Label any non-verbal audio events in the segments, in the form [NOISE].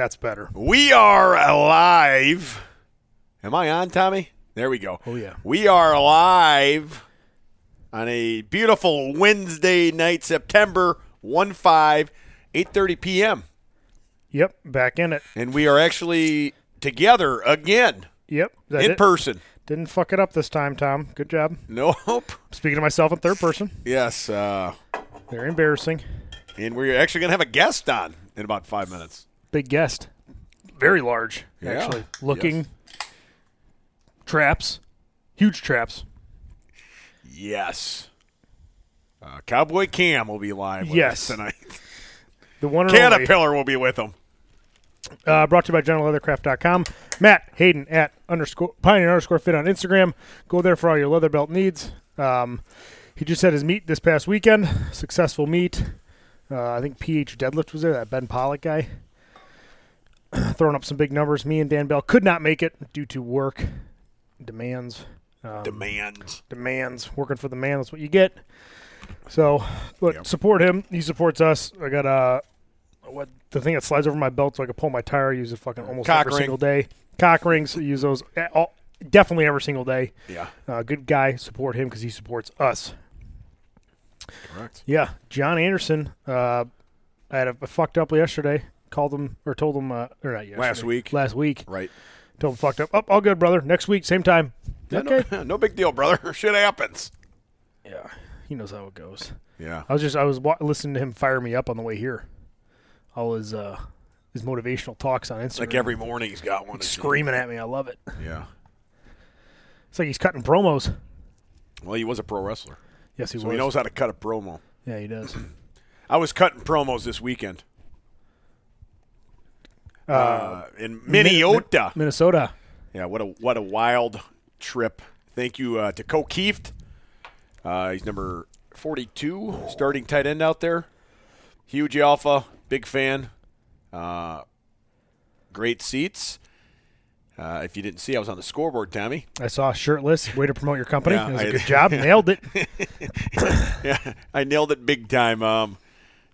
That's better. We are alive. Am I on, Tommy? There we go. Oh, yeah. We are alive on a beautiful Wednesday night, September 1 5, 8.30 p.m. Yep, back in it. And we are actually together again Yep. That in it. person. Didn't fuck it up this time, Tom. Good job. Nope. [LAUGHS] Speaking to myself in third person. Yes. Uh, Very embarrassing. and we're actually going to have a guest on in about five minutes. Big guest. Very large, Yeah. actually. Looking traps. Huge traps. Yes. Uh, Cowboy Cam will be live with Yes. us tonight. The one and only. Caterpillar will be with him. Uh, brought to you by GeneralLeathercraft.com. Matt Hayden at underscore Pioneer underscore Fit on Instagram. Go there for all your leather belt needs. Um, he just had his meet this past weekend. Successful meet. Uh, I think PH Deadlift was there. That Ben Pollack guy. [CLEARS THROAT] Throwing up some big numbers. Me and Dan Bell could not make it due to work demands. Um, Demands. demands. Working for the man. That's what you get. So, but Yep. support him. He supports us. I got a what the thing that slides over my belt so I can pull my tire. I use it fucking almost Cock every ring. single day. Cock rings. I use those all, definitely every single day. Yeah. Uh, good guy. Support him because he supports us. Correct. Yeah, John Anderson. Uh, I had a fucked up yesterday. Called them or told them uh, or not yesterday. Last week. Last week. Right. Told them fucked up. Oh, all good, brother. Next week, same time. Yeah, okay. no, [LAUGHS] no big deal, brother. [LAUGHS] Shit happens. Yeah, he knows how it goes. Yeah. I was just I was wa- listening to him fire me up on the way here. All his uh his motivational talks on Instagram. Like every morning he's got one. screaming at me. I love it. Yeah. It's like he's cutting promos. Well, he was a pro wrestler, Yes, he so was. he knows how to cut a promo. Yeah, he does. [CLEARS THROAT] I was cutting promos this weekend uh, in Minneota. Minnesota. Yeah, what a what a wild trip. Thank you uh, to Ko Kieft. Uh, he's number forty-two, starting tight end out there. Huge alpha, big fan. Uh, great seats. Uh, if you didn't see, I was on the scoreboard, Tommy. I saw shirtless. Way to promote your company. Yeah, it was a good job. [LAUGHS] Nailed it. [LAUGHS] Yeah, I nailed it big time. Um,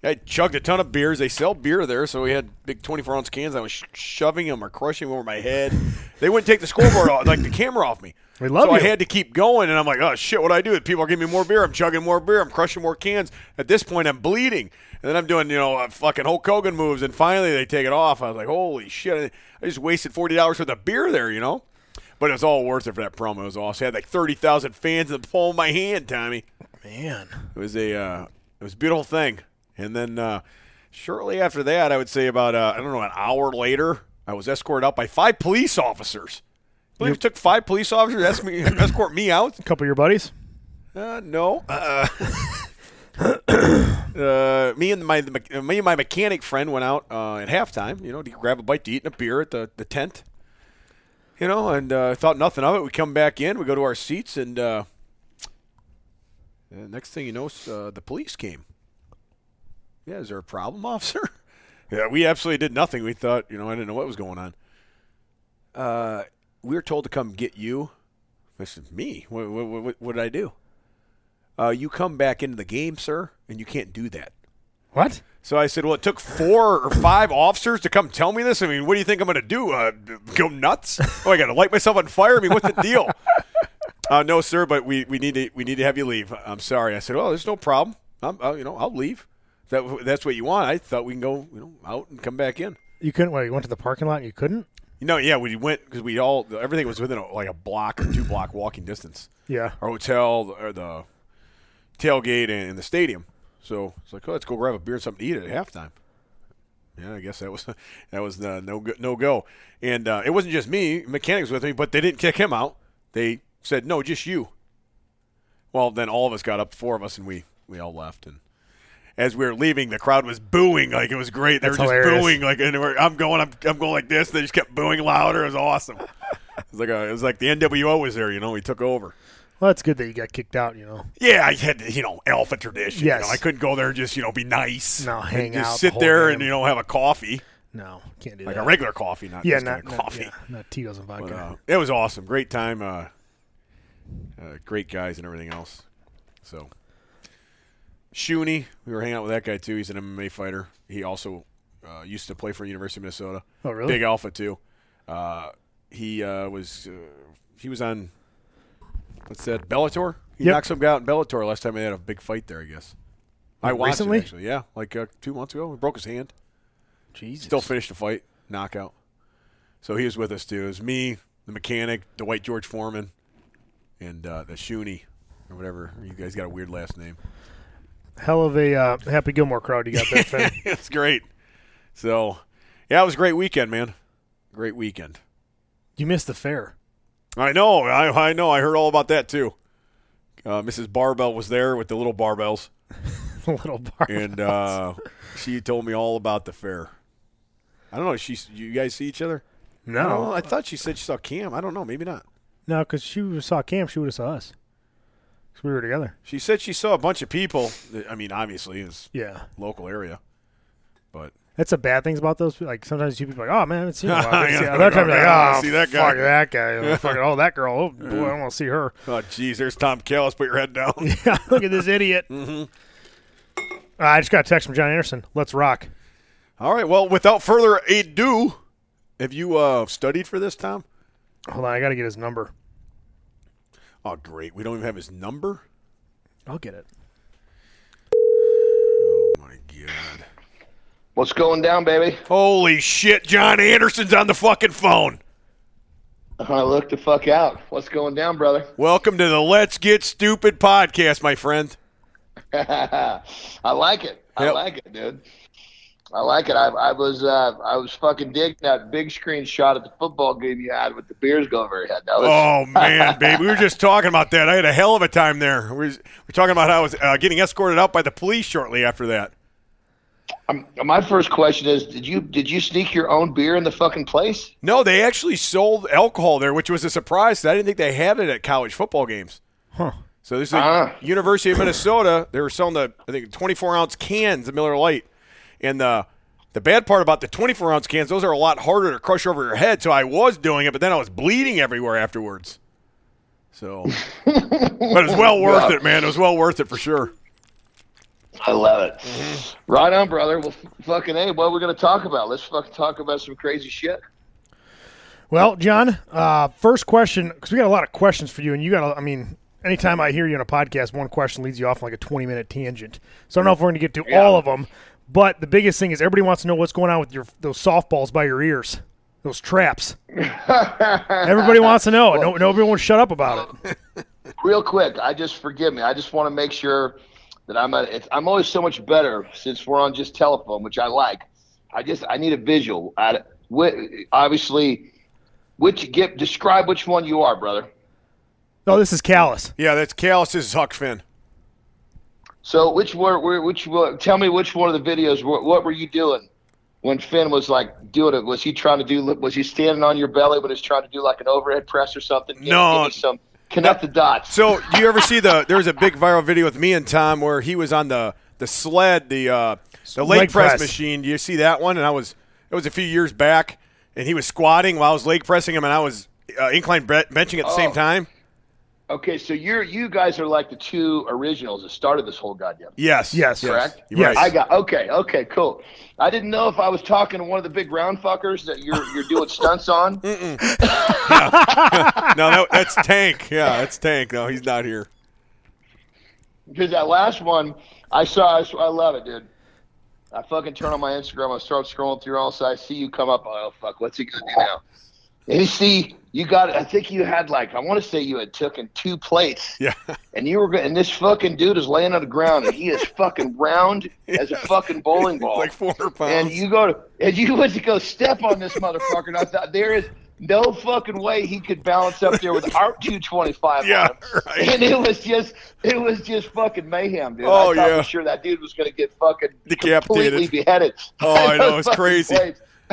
I chugged a ton of beers. They sell beer there, so we had big 24 ounce cans. I was sh- shoving them or crushing them over my head. They wouldn't take the scoreboard off, like the camera off me. We love so I had to keep going, and I'm like, oh shit, what do I do? People are giving me more beer. I'm chugging more beer. I'm crushing more cans. At this point, I'm bleeding, and then I'm doing you know uh, fucking Hulk Hogan moves, and finally they take it off. I was like, holy shit! I just wasted forty dollars worth of beer there, you know. But it was all worth it for that promo. It was awesome. I had like thirty thousand fans in the palm of my hand, Tommy. Man. It was a uh, it was a beautiful thing. And then uh, shortly after that, I would say about uh, I don't know an hour later, I was escorted out by five police officers. I believe it took five police officers to escort me, [COUGHS] escort me out. A couple of your buddies. Uh, no. Uh, [COUGHS] uh, me and my me and my mechanic friend went out uh, at halftime. You know, to grab a bite to eat and a beer at the, the tent. You know, and uh, thought nothing of it. We come back in, we go to our seats, and uh, uh, next thing you know, uh, the police came. Yeah, is there a problem, [LAUGHS] officer? yeah, we absolutely did nothing. We thought, you know, I didn't know what was going on. Uh, we were told to come get you. I said, me? What, what, what, what did I do? Uh, you come back into the game, sir, and you can't do that. What? So I said, well, it took four or five officers to come tell me this. I mean, what do you think I'm going to do? Uh, go nuts? Oh, I got to light myself on fire? I mean, what's the deal? [LAUGHS] uh, no, sir, but we, we need to we need to have you leave. I'm sorry. I said, well, there's no problem. I'm, uh, you know, I'll leave. That that's what you want. I thought we can go, you know, out and come back in. You couldn't. What? You went to the parking lot and you couldn't? You know, yeah, we went because we all everything was within a, like a block or two block walking distance. Yeah. Our hotel or the tailgate and the stadium. So it's like, oh, let's go grab a beer and something to eat at halftime. Yeah, I guess that was [LAUGHS] that was uh, no go, no go. And uh, it wasn't just me; mechanics with me, but they didn't kick him out. They said, "No, just you." Well, then all of us got up, four of us, and we we all left. And as we were leaving, the crowd was booing like it was great. They That's were just hilarious. booing like, and we're- I'm going, I'm, I'm going like this. They just kept booing louder. It was awesome. it was like a, it was like the NWO was there. You know, we took over. Well, it's good that you got kicked out. You know. Yeah, I had to, you know, alpha tradition. Yes. You know, I couldn't go there and just, you know, be nice. No, hang just out the sit whole there game. and, you know, have a coffee. No, can't do Like that. a regular coffee, not yeah, just not, kind of not coffee. yeah, not Tito's and But, vodka. uh, it was awesome. Great time. Uh, uh, great guys and everything else. So, Shuney, we were hanging out with that guy too. He's an MMA fighter. He also uh, used to play for University of Minnesota. Oh, really? Big Alpha too. Uh, he uh, was uh, he was on what's that Bellator? He Yep. knocked some guy out in Bellator last time they had a big fight there. I guess. I watched Recently? it actually. Yeah, like uh, two months ago. He broke his hand. Jesus. Still finished the fight, knockout. So he was with us too. It was me, the mechanic, Dwight George Foreman, and uh, the Shuney, or whatever. You guys got a weird last name. Hell of a uh, Happy Gilmore crowd you got there, [LAUGHS] Finn. it's great. So, yeah, it was a great weekend, man. Great weekend. you missed the fair. I know. I, I know. I heard all about that too. Uh, Mrs. Barbell was there with the little barbells, [LAUGHS] The little bar. and uh, she told me all about the fair. I don't know. She, you guys see each other? I no, I thought she said she saw Cam. I don't know. Maybe not. no, because she saw Cam, she would have saw us. 'Cause we were together. She said she saw a bunch of people. that- I mean, obviously, it's Yeah. local area, but That's the bad things about those. Like sometimes you people are like, oh man, I haven't seen him. in a while." [LAUGHS] Yeah, See, Other times like, oh, see that guy." fuck that guy. [LAUGHS] Oh, fucking, oh, that girl. Oh boy, I want to see her. [LAUGHS] oh, geez, there's Tom Callis. Put your head down. Yeah, look at this idiot. Mm-hmm. I just got a text from John Anderson. Let's rock. All right. Well, without further ado, have you uh, studied for this, Tom? Hold on, I got to get his number. Oh, great. We don't even have his number. I'll get it. Oh my god. What's going down, baby? Holy shit! John Anderson's on the fucking phone. I look the fuck out. What's going down, brother? [LAUGHS] Welcome to the Let's Get Stupid podcast, my friend. I like it. I Yep. like it, dude. I like it. I, I was uh, I was fucking digging that big screen shot at the football game you had with the beers going over your head. That was, Oh [LAUGHS] man, babe, we were just talking about that. I had a hell of a time there. We was, we're talking about how I was uh, getting escorted out by the police shortly after that. Um, my first question is: Did you did you sneak your own beer in the fucking place? No, they actually sold alcohol there, which was a surprise. I didn't think they had it at college football games. Huh. So this is Ah. University of Minnesota. They were selling the I think 24 ounce cans of Miller Lite, and the the bad part about the 24 ounce cans, those are a lot harder to crush over your head. So I was doing it, but then I was bleeding everywhere afterwards. So, [LAUGHS] but it was well worth Yeah. it, man. It was well worth it for sure. I love it. Mm-hmm. Right on, brother. Well, fucking hey, what we're gonna talk about? Let's fucking talk about some crazy shit. Well, John, uh, first question because we got a lot of questions for you, and you got, I mean, anytime I hear you on a podcast, one question leads you off on like a twenty-minute tangent. So I don't know if we're going to get to Yeah. all of them, but the biggest thing is everybody wants to know what's going on with your those softballs by your ears, those traps. [LAUGHS] everybody wants to know. No, nobody won't shut up about it. [LAUGHS] Real quick, I just forgive me. I just want to make sure that I'm a, it's, I'm always so much better since we're on just telephone, which I like. I just I need a visual. I, whi- obviously, which get describe which one you are, brother. Oh, this is Callis. Yeah, that's Callis. This is Huck Finn. So which were were- which were, tell me which one of the videos what, what were you doing when Finn was like doing it? Was he trying to do was he standing on your belly when he was trying to do like an overhead press or something? Give- No. give me some connect the dots. So, you ever see the? There was a big viral video with me and Tom where he was on the the sled, the uh, the leg, Leg press, press. machine. Do you see that one? And I was it was a few years back, and he was squatting while I was leg pressing him, and I was uh, incline benching at the same Oh. time. Okay, so you're you guys are like the two originals that started this whole goddamn. Thing. Yes. Yes. Correct. You're Yes. right. I got okay, okay, cool. I didn't know if I was talking to one of the big round fuckers that you're you're doing stunts on. [LAUGHS] [LAUGHS] no, that, that's Tank. Yeah, that's Tank. No, he's not here. Because that last one, I saw, I, saw- I love it, dude. I fucking turn on my Instagram, I start scrolling through all, so I see you come up. Oh fuck, what's he gonna do now? And you see, you got. I think you had like, I want to say you had taken two plates, Yeah. and you were, and this fucking dude is laying on the ground, and he is fucking round [LAUGHS] as a fucking bowling ball. like 400 pounds. and you go to, and you went to go step on this motherfucker, and I thought there is no fucking way he could balance up there with our 225 yeah, on him. right. And it was just, it was just fucking mayhem, dude. Oh, I thought yeah. for sure that dude was going to get fucking Decapitated. completely beheaded. Oh, I know, it's [LAUGHS] crazy. plates. [LAUGHS]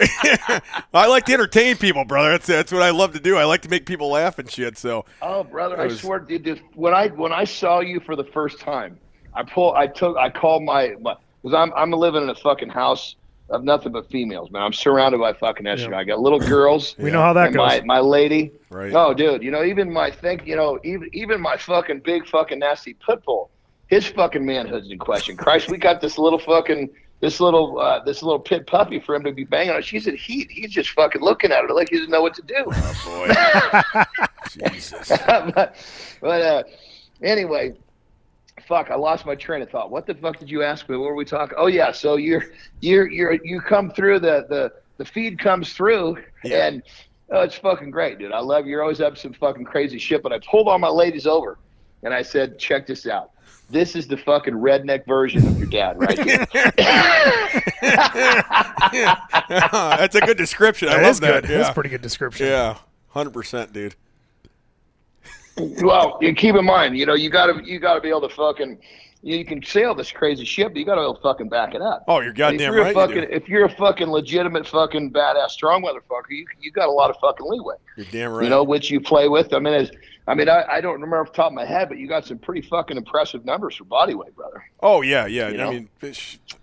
I like to entertain people, brother. That's that's what I love to do. I like to make people laugh and shit. So Oh, brother, That I swear, dude, dude, when I when I saw you for the first time, I pull, I took, I called my, because I'm I'm living in a fucking house of nothing but females, man. I'm surrounded by fucking estrogen. Yeah. I got little girls. We know how that goes. My my lady. right. Oh, dude, you know, even my think, you know, even even my fucking big fucking nasty pit bull, his fucking manhood's in question. Christ, we got this little fucking this little uh, this little pit puppy for him to be banging on. She's at heat. He's just fucking looking at her like he doesn't know what to do. Oh boy. [LAUGHS] Jesus. [LAUGHS] but but uh, anyway, fuck, I lost my train of thought. What the fuck did you ask me? What were we talking? Oh yeah, so you're you're you're you come through the the the feed comes through Yeah. and oh, it's fucking great, dude. I love you. You're always up some fucking crazy shit. But I pulled all my ladies over and I said, check this out. This is the fucking redneck version of your dad, right here. [LAUGHS] Oh, that's a good description. I That love is good. that. That's a pretty good description. Yeah. Hundred percent, dude. well, you keep in mind, you know, you gotta you gotta be able to fucking you can sail this crazy ship, but you able to fucking back it up. Oh, you're if goddamn you're right. a you do. if you're a fucking legitimate fucking badass strong motherfucker, you you got a lot of fucking leeway. You're damn right. You know, which you play with. I mean, as, I mean, I, I don't remember off the top of my head, but you got some pretty fucking impressive numbers for body weight, brother. oh yeah, yeah. You I know? mean,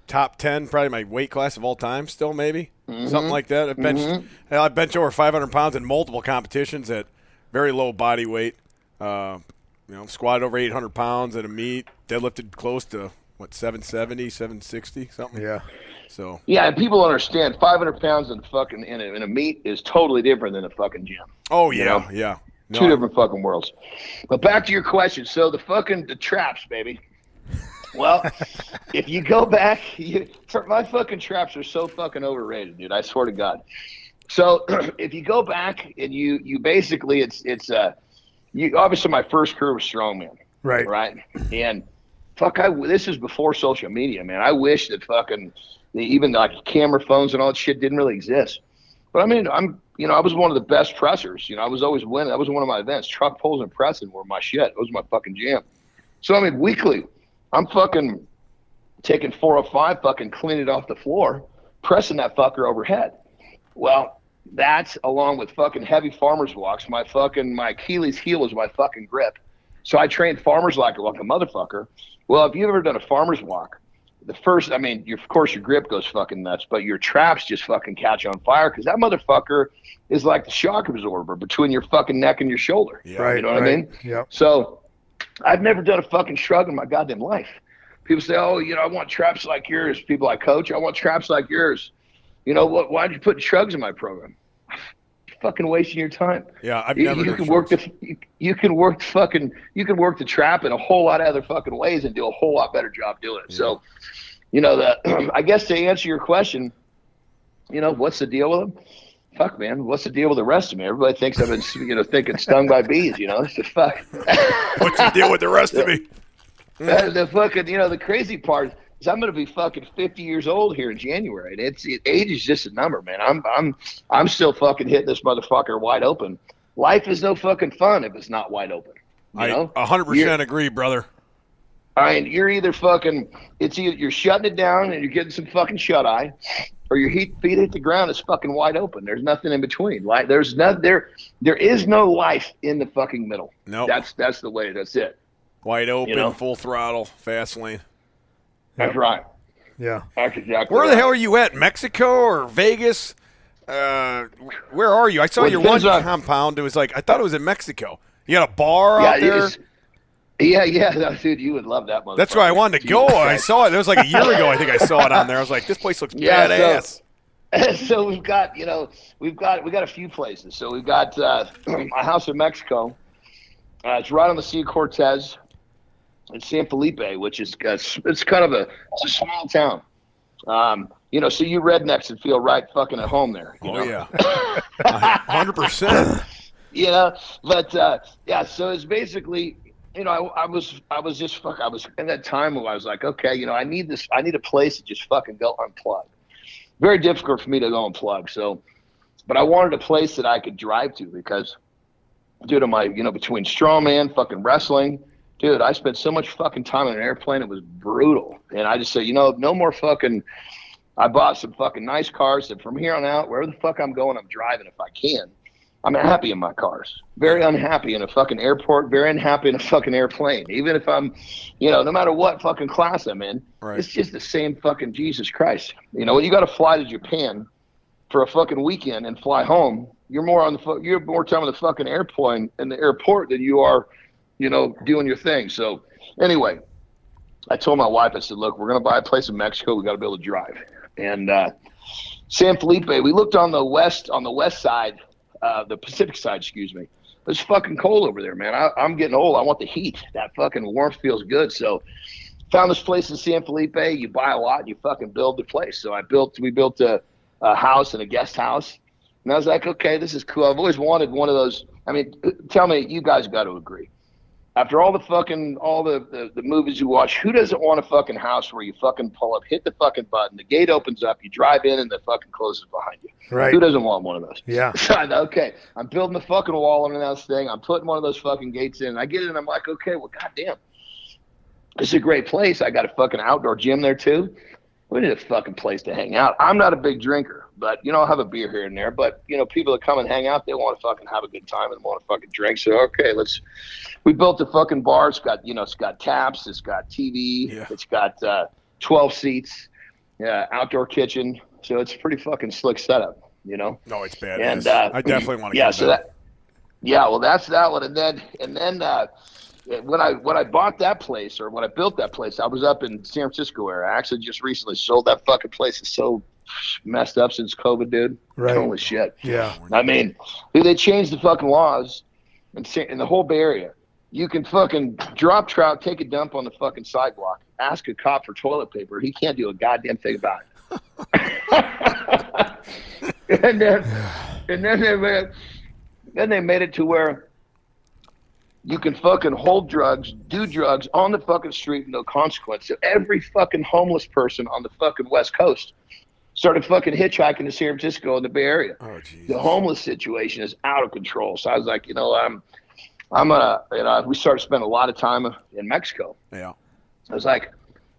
top ten, probably my weight class of all time. Still, maybe Mm-hmm. something like that. I benched. I bench over 500 pounds in multiple competitions at very low body weight. Uh, you know, squatted over 800 pounds at a meet. Deadlifted close to what 770, 760, something. Yeah. So Yeah, and people understand 500 pounds in fucking in a, in a meet is totally different than a fucking gym. Oh You yeah, know? yeah. No, Two different fucking worlds. But back to your question. So the fucking the traps, baby. Well, [LAUGHS] if you go back, you, my fucking traps are so fucking overrated, dude. I swear to God. So [CLEARS THROAT] if you go back and you you basically it's it's uh you obviously my first career was strongman, Right. right? And fuck, I this is before social media, man. I wish that fucking even like camera phones and all that shit didn't really exist. But I mean, I'm you know I was one of the best pressers. You know, I was always winning. That was one of my events. Truck pulls and pressing were my shit. It was my fucking jam. So I mean, weekly, I'm fucking taking 405, fucking cleaning it off the floor, pressing that fucker overhead. Well, that's along with fucking heavy farmers walks. My fucking my Achilles heel is my fucking grip. So I trained farmers like like a motherfucker. Well, if you've ever done a farmer's walk, the first, I mean, of course your grip goes fucking nuts, but your traps just fucking catch on fire because that motherfucker is like the shock absorber between your fucking neck and your shoulder. Yeah. Right. You know what I mean? Yeah. So I've never done a fucking shrug in my goddamn life. People say, "Oh, you know, I want traps like yours." People I coach, I want traps like yours. You know what? Why did you put shrugs in my program? You're [LAUGHS] fucking wasting your time. Yeah, I've You, never. you can work the you, you can work fucking you can work the trap in a whole lot of other fucking ways and do a whole lot better job doing it. So, you know, the [CLEARS THROAT] I guess to answer your question, you know, what's the deal with them? Fuck, man. What's the deal with the rest of me? Everybody thinks I've been, [LAUGHS] you know, thinking stung by bees. You know, it's just fuck. What's the deal with the rest of me? [LAUGHS] Uh, the fucking, you know, the crazy part is I'm going to be fucking 50 years old here in January, and it's it, age is just a number, man. I'm I'm I'm still fucking hitting this motherfucker wide open. Life is no fucking fun if it's not wide open. You I know, 100 You're- agree, brother. I mean, you're either fucking, it's either you're shutting it down and you're getting some fucking shut eye, or your heat feet hit the ground is fucking wide open. There's nothing in between. Like there's no there, there is no life in the fucking middle. Nope. That's that's the way. That's it. Wide open, know? full throttle, fast lane. That's right. Yeah. That's exactly. Where the right. hell are you at? Mexico or Vegas? Uh, where are you? I saw Well, your one on- compound. It was like I thought it was in Mexico. You got a bar yeah, out there. yeah, yeah, [LAUGHS] no, dude, you would love that motherfucker. That's where I wanted to go. I [LAUGHS] saw it. It was like a year ago. I think I saw it on there. I was like, this place looks Yeah, badass. [LAUGHS] so we've got you know we've got we got a few places. So we've got uh, [CLEARS THROAT] my house in Mexico. Uh, it's right on the Sea of Cortez in San Felipe, which is uh, it's, kind of a it's a small town. Um, you know, so you rednecks would feel right fucking at home there. You oh know? yeah, [LAUGHS] hundred percent. you know but uh yeah so it's basically you know I, I was i was just fuck i was in that time where i was like okay you know i need this i need a place to just fucking go unplug very difficult for me to go unplug so but i wanted a place that i could drive to because due to my you know between strongman fucking wrestling dude i spent so much fucking time on an airplane it was brutal and i just said you know no more fucking i bought some fucking nice cars and from here on out wherever the fuck i'm going i'm driving if i can I'm happy in my cars. Very unhappy in a fucking airport. Very unhappy in a fucking airplane. Even if I'm, you know, no matter what fucking class I'm in, Right. it's just the same fucking Jesus Christ. You know, you got to fly to Japan for a fucking weekend and fly home. You're more on the you're more time on the fucking airplane in the airport than you are, you know, doing your thing. So anyway, I told my wife, I said, look, we're gonna buy a place in Mexico. We got to be able to drive. And uh, San Felipe, we looked on the west on the west side, uh, the Pacific side, excuse me. It's fucking cold over there, man. I, I'm getting old. I want the heat. That fucking warmth feels good. So found this place in San Felipe. You buy a lot, and you fucking build the place. So I built, we built a, a house and a guest house. And I was like, okay, this is cool. I've always wanted one of those. I mean, tell me, you guys got to agree. After all the fucking all the, the, the movies you watch, who doesn't want a fucking house where you fucking pull up, hit the fucking button, the gate opens up, you drive in, and the fucking closes behind you? Right. Who doesn't want one of those? Yeah. [LAUGHS] So I okay, I'm building the fucking wall under this thing. I'm putting one of those fucking gates in. And I get it, and I'm like, okay, well, goddamn, this is a great place. I got a fucking outdoor gym there too. We need a fucking place to hang out. I'm not a big drinker, but you know, I'll have a beer here and there. But you know, people that come and hang out, they want to fucking have a good time and want to fucking drink. So okay, let's. We built a fucking bar. It's got you know, it's got taps. It's got TV. Yeah. It's got uh, 12 seats. Yeah, outdoor kitchen. So it's a pretty fucking slick setup. You know. No, it's bad. And uh, I definitely want to. Yeah, so that. Yeah, well, that's that one, and then and then uh, when I when I bought that place or when I built that place, I was up in San Francisco area. I actually just recently sold that fucking place. It's so messed up since COVID, dude. Right. Holy shit. Yeah. I mean, dude, they changed the fucking laws in, in the whole Bay Area. You can fucking drop trout, take a dump on the fucking sidewalk, ask a cop for toilet paper. He can't do a goddamn thing about it. [LAUGHS] and then, [SIGHS] and then they made, then they made it to where you can fucking hold drugs, do drugs on the fucking street, no consequence. So every fucking homeless person on the fucking West Coast started fucking hitchhiking to San Francisco in the Bay Area Oh, the homeless situation is out of control. So I was like, you know, I'm, I'm gonna, you know, we started spending a lot of time in Mexico. Yeah. I was like,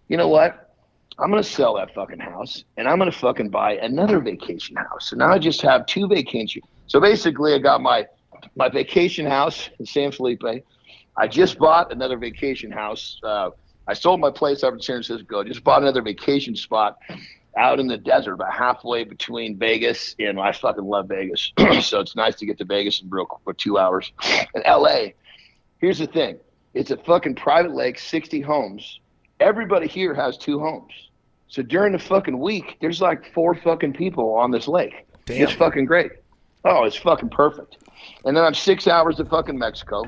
you know what? I'm gonna sell that fucking house and I'm gonna fucking buy another vacation house. So now I just have two vacation. So basically, I got my my vacation house in San Felipe. I just bought another vacation house. Uh, I sold my place up in San Francisco. Just bought another vacation spot out in the desert, about halfway between Vegas and I fucking love Vegas. [CLEARS THROAT] so it's nice to get to Vegas in real for two hours. [CLEARS THROAT] And LA, here's the thing: it's a fucking private lake, 60 homes. Everybody here has two homes. So during the fucking week, there's like four fucking people on this lake. It's fucking great. Oh, it's fucking perfect. And then I'm six hours to fucking Mexico.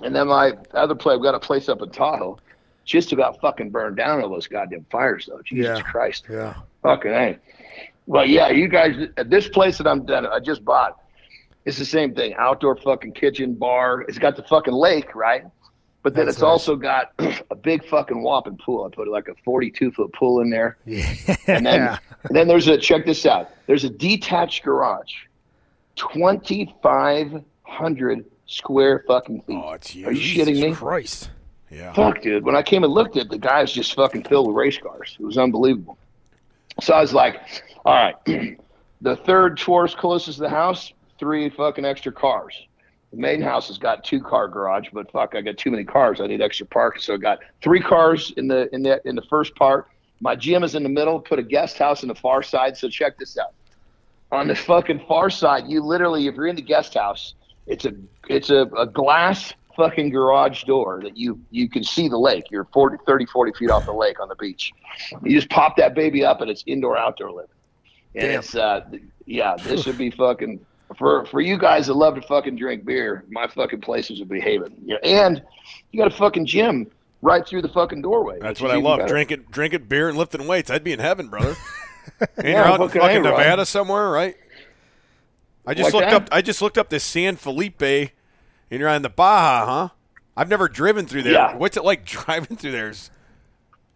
And then my other place, we got a place up in Tahoe. Just about fucking burned down all those goddamn fires, though. Jesus Yeah. Christ. Yeah. Fucking hey. Well, yeah, you guys, this place that I'm done, I just bought, it's the same thing. Outdoor fucking kitchen, bar. It's got the fucking lake, right? But then That's it's nice. also got [CLEARS THROAT] a big fucking whopping pool. I put like a 42 foot pool in there. Yeah. And then, [LAUGHS] and then there's a check this out. There's a detached garage, 2,500 square fucking feet. Oh, it's huge. Are you shitting me? Christ. Yeah. Fuck, dude. When I came and looked at it, the guy's just fucking filled with race cars. It was unbelievable. So I was like, all right, [CLEARS THROAT] the third tourist closest to the house, three fucking extra cars. The main house has got two car garage, but fuck, I got too many cars. I need extra parking, so I got three cars in the in the in the first part. My gym is in the middle. Put a guest house in the far side. So check this out. On the fucking far side, you literally, if you're in the guest house, It's a it's a, a glass fucking garage door that you you can see the lake. You're 40, 30, 40 feet off the lake on the beach. You just pop that baby up and it's indoor outdoor living. And Damn. it's uh yeah, this would be fucking for for you guys that love to fucking drink beer. My fucking places would be haven. Yeah, and you got a fucking gym right through the fucking doorway. That's what I love. better. Drinking, drinking beer and lifting weights. I'd be in heaven, brother. [LAUGHS] and Yeah, you're out in fucking fucking A, Ron. Nevada somewhere, right? I just Like looked that? up. I just looked up this San Felipe, and you're on the Baja, huh? I've never driven through there. Yeah. What's it like [LAUGHS] driving through there? Is,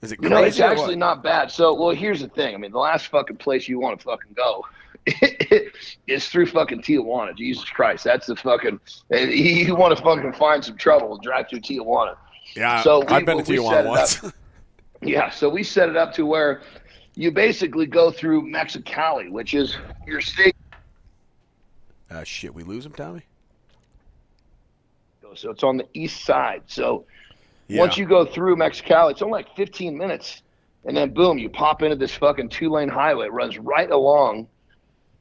is it You crazy? know, it's actually not bad. So, well, here's the thing. I mean, the last fucking place you want to fucking go [LAUGHS] is through fucking Tijuana. Jesus Christ, that's the fucking. You want to fucking find some trouble? Drive through Tijuana. Yeah, so we- I've been to Tijuana once. up. Yeah, so we set it up to where you basically go through Mexicali, which is your state. uh, shit, we lose him, Tommy. So it's on the east side. So Yeah. once you go through Mexicali, it's only like 15 minutes, and then boom, you pop into this fucking two lane highway. It runs right along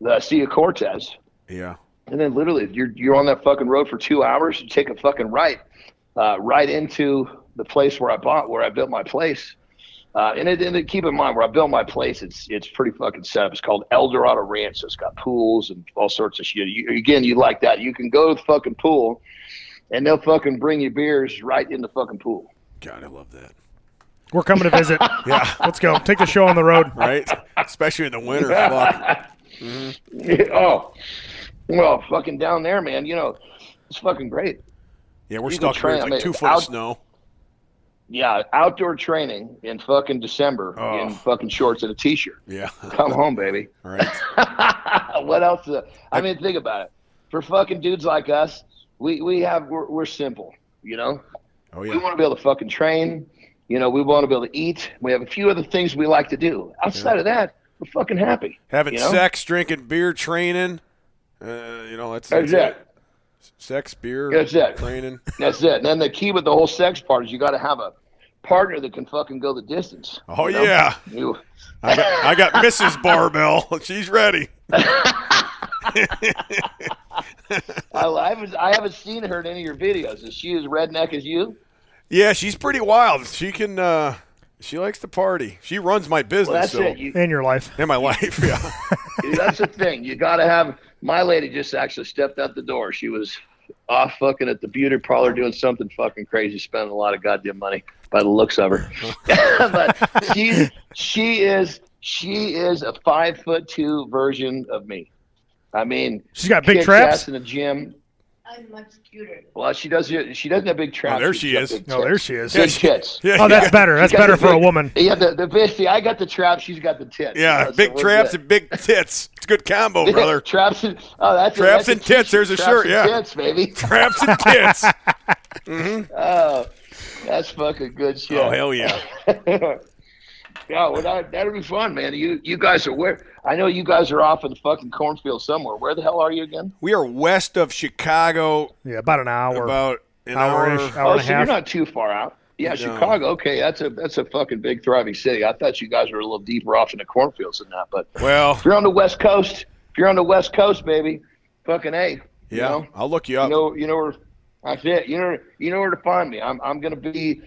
the Sea of Cortez. yeah. And then literally, you're you're on that fucking road for two hours. You take a fucking right, uh, right into the place where I bought, where I built my place. Uh, and, it, and it, keep in mind, where I built my place, it's it's pretty fucking set up. It's called El Dorado Ranch. So it's got pools and all sorts of shit. You, again, you like that? You can go to the fucking pool, and they'll fucking bring you beers right in the fucking pool. God, I love that. We're coming to visit. [LAUGHS] Yeah, Let's go. Take the show on the road. right. Especially in the winter. Fuck. [LAUGHS] oh, well, fucking down there, man. You know, it's fucking great. Yeah, we're You stuck here. train- It's I like mean, two it's foot of snow. Yeah, outdoor training in fucking December Oh. in fucking shorts and a t-shirt. Yeah. Come home, baby. All right. [LAUGHS] what else? uh, I mean, think about it. For fucking dudes like us, we we have we're, we're simple. You know, Oh we want to be able to fucking train. You know, we want to be able to eat. We have a few other things we like to do. Outside of that, we're fucking happy. Having you know? sex, drinking beer, training. Uh, you know, that's, That's that's it. Sex, beer, That's it. training. [LAUGHS] That's it. And then the key with the whole sex part is you got to have a partner that can fucking go the distance. Oh you know? yeah. You, I got, I got Mrs. Barbell. [LAUGHS] She's ready. [LAUGHS] [LAUGHS] I, I haven't I haven't seen her in any of your videos. Is she as redneck as you? Yeah, she's pretty wild. She can. uh She likes to party. She runs my business. Well, that's so it. You, In your life. in my life. Yeah. [LAUGHS] that's the thing. You got to have. My lady just actually stepped out the door. She was off fucking at the beauty parlor doing something fucking crazy, spending a lot of goddamn money by the looks of her. [LAUGHS] but she she is she is a five foot two version of me. I mean, She's got big traps. in the gym. I'm much cuter. Well, she does. She doesn't have big oh, traps. Oh, there she is. big Oh, there she is. Big tits. [LAUGHS] yeah. Oh, that's better. That's better the for a woman. Yeah, the the bitch. See, I got the traps. She's got the tits. Yeah, You know, so big we're traps good. and big tits. It's a good combo, [LAUGHS] brother. traps and oh, that's a- Traps that's a and tits, t-shirt. there's a Traps shirt, and yeah. tits, baby. [LAUGHS] Traps and tits. Mm-hmm. Oh, that's fucking good shit. Oh hell yeah. Yeah, well, that that'll be fun, man. You you guys are where? I know you guys are off in the fucking cornfield somewhere. Where the hell are you again? We are west of Chicago, Yeah, about an hour. about an Hour-ish, hour. hour oh, and a oh, so you're not too far out. Yeah, No. Chicago. Okay, that's a that's a fucking big thriving city. I thought you guys were a little deeper off in the cornfields than that, but Well, if you're on the west coast, if you're on the west coast, baby, fucking a. You yeah, know? I'll look you up. You know, you know where. That's it. You know, you know where to find me. I'm, I'm gonna be,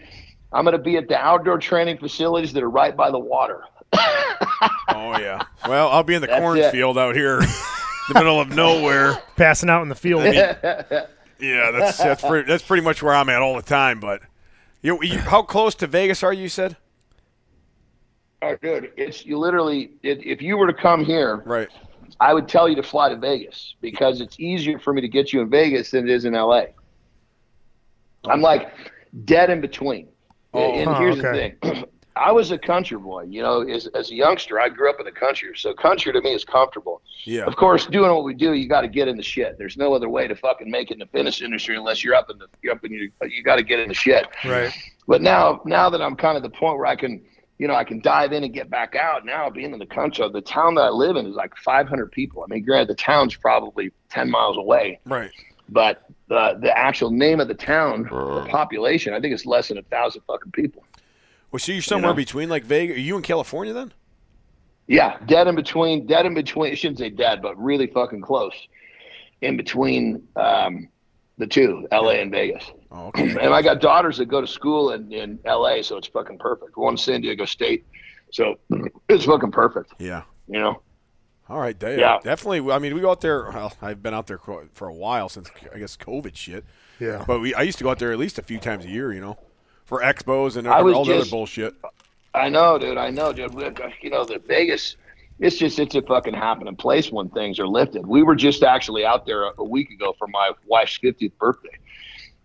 I'm gonna be at the outdoor training facilities that are right by the water. Oh yeah. Well, I'll be in the That's it. cornfield out here, in [LAUGHS] the middle of nowhere. Passing out in the field. [LAUGHS] Yeah, that's that's pretty, that's pretty much where I'm at all the time. But you, you how close to Vegas are you? you Said Oh, dude, it's you literally. It, if you were to come here, right. I would tell you to fly to Vegas because it's easier for me to get you in Vegas than it is in LA. I'm like dead in between. Oh, and huh, here's okay. the thing. [CLEARS THROAT] I was a country boy, you know, as, as a youngster, I grew up in the country. So country to me is comfortable. Yeah. Of course, doing what we do, you got to get in the shit. There's no other way to fucking make it in the fitness industry unless you're up in the, you're up in your, you got to get in the shit. right. But now, now that I'm kind of the point where I can, you know, I can dive in and get back out. Now, being in the country, the town that I live in is like 500 people. I mean, granted, the town's probably 10 miles away, Right. but the the actual name of the town, the population, I think it's less than a thousand fucking people. Well, so you're somewhere know? between like Vegas. Are you in California then? Yeah, dead in between, dead in between. I shouldn't say dead, but really fucking close. in between um, the two, LA and Vegas. Oh, okay. [CLEARS THROAT] And I got daughters that go to school in, in LA, so it's fucking perfect. One in San Diego State, so [CLEARS THROAT] it's fucking perfect. Yeah. You know. All right, Dave. Yeah. Definitely. I mean, we go out there. Well, I've been out there for for a while since I guess COVID shit. Yeah. But we I used to go out there at least a few times a year. You know, for expos and all was the other bullshit. I know, dude. I know, dude. You know, the Vegas, it's just it's a fucking happening place when things are lifted. We were just actually out there a, a week ago for my wife's 50th birthday,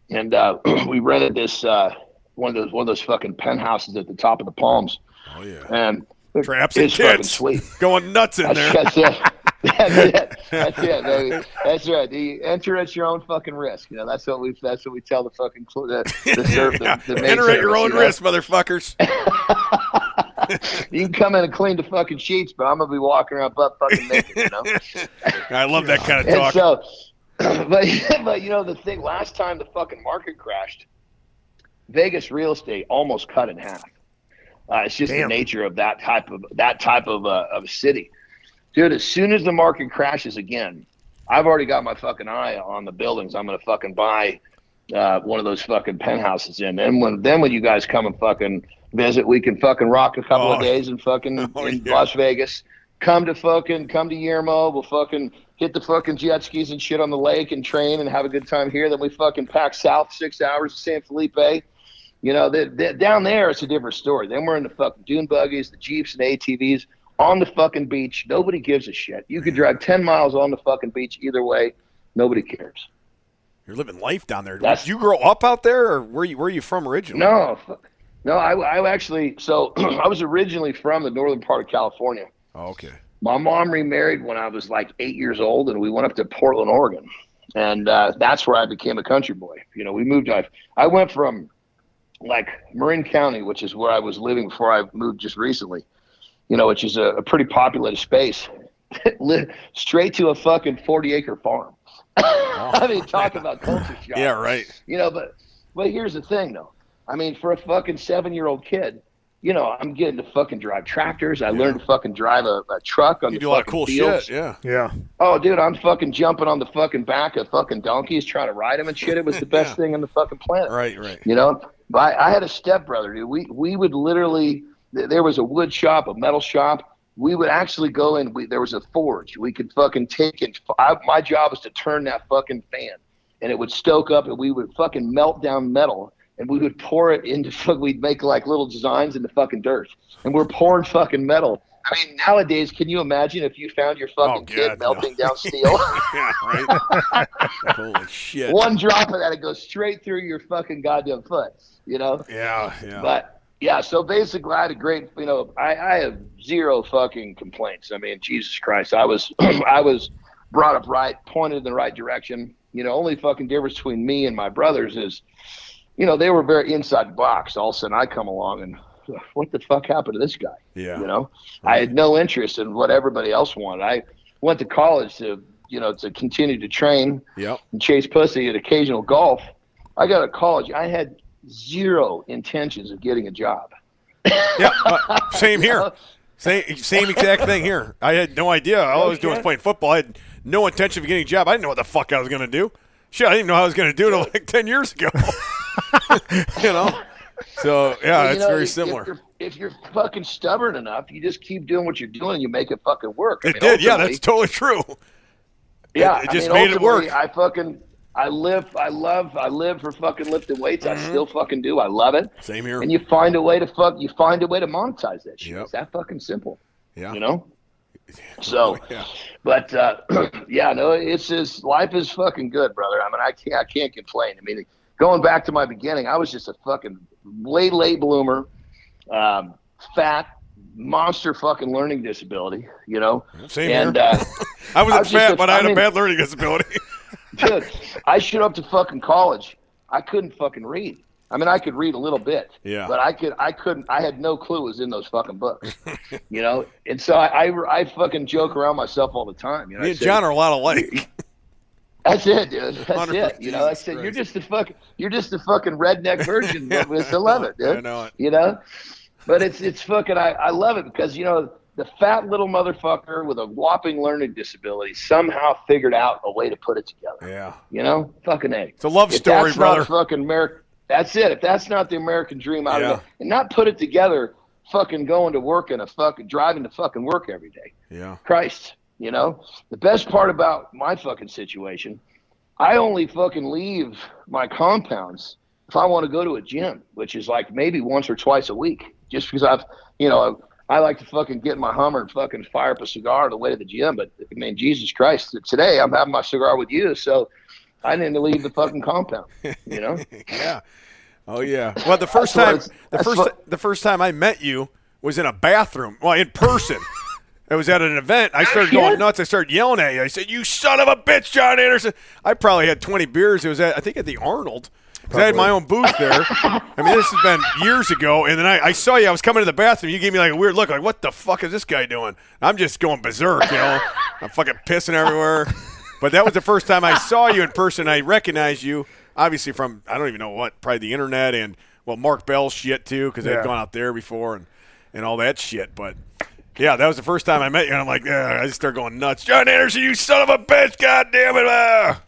and uh, [CLEARS THROAT] we rented this uh, one of those one of those fucking penthouses at the top of the Palms, Oh yeah. and Traps and sweet. [LAUGHS] Going nuts in there. [LAUGHS] That's it. That's it. That's [LAUGHS] it, baby. That's right. The enter at your own fucking risk. You know, that's what we. That's what we tell the fucking the, the, serv- the, the Enter at your own you know? risk, motherfuckers. You can come in and clean the fucking sheets, but I'm gonna be walking around butt fucking naked. You know. I love that kind of talk. so, [CLEARS THROAT] but but you know the thing. Last time the fucking market crashed, Vegas real estate almost cut in half. Uh, it's just Damn. the nature of that type of that type of uh, of a city, dude. As soon as the market crashes again, I've already got my fucking eye on the buildings. I'm gonna fucking buy uh, one of those fucking penthouses in. And when then when you guys come and fucking visit, we can fucking rock a couple Oh. of days in fucking [LAUGHS] Oh, in yeah. Las Vegas. Come to fucking come to Yermo. We'll fucking hit the fucking jet skis and shit on the lake and train and have a good time here. Then we fucking pack south six hours to San Felipe. You know, the, the, down there it's a different story. Then we're in the fucking dune buggies, the jeeps and ATVs on the fucking beach. Nobody gives a shit. You could drive ten miles on the fucking beach either way. Nobody cares. You're living life down there. That's- Did you grow up out there, or where you where you from originally? No, no. I, I actually so [CLEARS THROAT] I was originally from the northern part of California. Oh, okay. My mom remarried when I was like eight years old, and we went up to Portland, Oregon, and uh, that's where I became a country boy. You know, we moved. I I went from like Marin County, which is where I was living before I moved just recently. You know, which is a, a pretty populated space, [LAUGHS] li- straight to a fucking forty acre farm. [LAUGHS] I mean, talk about culture [LAUGHS] shock. Yeah, right. You know, but but here's the thing though. I mean, for a fucking seven year old kid, you know, I'm getting to fucking drive tractors. I learned to fucking drive a, a truck on You the do a lot of fucking cool fields. shit. Yeah. Yeah. Oh, dude, I'm fucking jumping on the fucking back of fucking donkeys trying to ride them and shit. It was the best Yeah. thing on the fucking planet. Right. Right. You know, but I, I had a stepbrother, dude. We we would literally there was a wood shop, a metal shop. We would actually go in. We, there was a forge. We could fucking take it. I, my job was to turn that fucking fan, and it would stoke up, and we would fucking melt down metal, and we would pour it into. [LAUGHS] We'd make like little designs in the fucking dirt, and we're pouring fucking metal. I mean, nowadays, can you imagine if you found your fucking Oh, kid God, no. melting down [LAUGHS] steel? Yeah. Right. [LAUGHS] Holy shit. One drop of that, it goes straight through your fucking goddamn foot. You know. Yeah. Yeah. But yeah, so basically, I had a great, you know, I, I have zero fucking complaints. I mean, Jesus Christ, I was, [CLEARS THROAT] I was brought up right, pointed in the right direction. You know, only fucking difference between me and my brothers is, you know, they were very inside the box. All of a sudden, I come along and, [LAUGHS] what the fuck happened to this guy? yeah. You know, I had no interest in what everybody else wanted. I went to college to, you know, to continue to train Yep. and chase pussy and occasional golf. I got to college. I had zero intentions of getting a job. Yeah. uh, same here. know? Same same exact thing here. I had no idea. All I was doing was playing football. I had no intention of getting a job. I didn't know what the fuck I was going to do. Shit, I didn't know how I was going to do it like [LAUGHS] ten years ago. [LAUGHS] you know. So yeah, Well, it's know, very if- similar. If you're, if you're fucking stubborn enough, you just keep doing what you're doing. You make it fucking work. I it mean, did. Yeah, that's totally true. yeah. it I just mean, made it work. I fucking, I live, I love, I live for fucking lifting weights. Mm-hmm. I still fucking do. I love it. Same here. And you find a way to fuck. You find a way to monetize that shit. Yep. It's that fucking simple. yeah. You know. [LAUGHS] So, Yeah. but uh, [CLEARS THROAT] yeah, no, it's just life is fucking good, brother. I mean, I can't, I can't complain. I mean, going back to my beginning, I was just a fucking late, late bloomer, um, fat, monster fucking learning disability. You know, Same and here. uh, I [LAUGHS] I wasn't was fat, a- but I had I a mean- bad learning disability. [LAUGHS] dude, I showed up to fucking college. I couldn't fucking read. I mean, I could read a little bit, Yeah. but I could, I couldn't, I had no clue what was in those fucking books, [LAUGHS] you know. And so I, I, I fucking joke around myself all the time. You know, Me and John are a lot alike. That's it, dude. That's it. You know, I said you're just the fuck. You're just the fucking redneck version of this. I love it, [LAUGHS] dude. I know it. You know, but it's it's fucking. I I love it because you know the fat little motherfucker with a whopping learning disability somehow figured out a way to put it together. Yeah. You know, fucking a. It's a love If story, that's brother. Not fucking American. That's it. If that's not the American dream, out Yeah. of it, and not put it together, fucking going to work and a fucking driving to fucking work every day. Yeah. Christ, you know, the best part about my fucking situation, I only fucking leave my compounds if I want to go to a gym, which is like maybe once or twice a week, just because I've, you know, I like to fucking get in my Hummer and fucking fire up a cigar on the way to the gym. But I mean, Jesus Christ, today I'm having my cigar with you, so I didn't leave the fucking compound, you know. [LAUGHS] Yeah. Oh yeah. Well, the first time the first what- the first time I met you was in a bathroom. Well, in person. [LAUGHS] It was at an event. I started going nuts. I started yelling at you. I said, "You son of a bitch, John Anderson!" I probably had 20 beers. It was at I think at the Arnold. 'Cause I had my own booth there. I mean, this has been years ago. And then I, I saw you. I was coming to the bathroom. You gave me like a weird look, like, "What the fuck is this guy doing?" I'm just going berserk, you know. I'm fucking pissing everywhere. But that was the first time I saw you in person. I recognized you, obviously from I don't even know what, probably the internet and well, Mark Bell shit too, because Yeah. I'd gone out there before and and all that shit. But yeah, that was the first time I met you, and I'm like, I just started going nuts. John Anderson, you son of a bitch! God damn it! ah."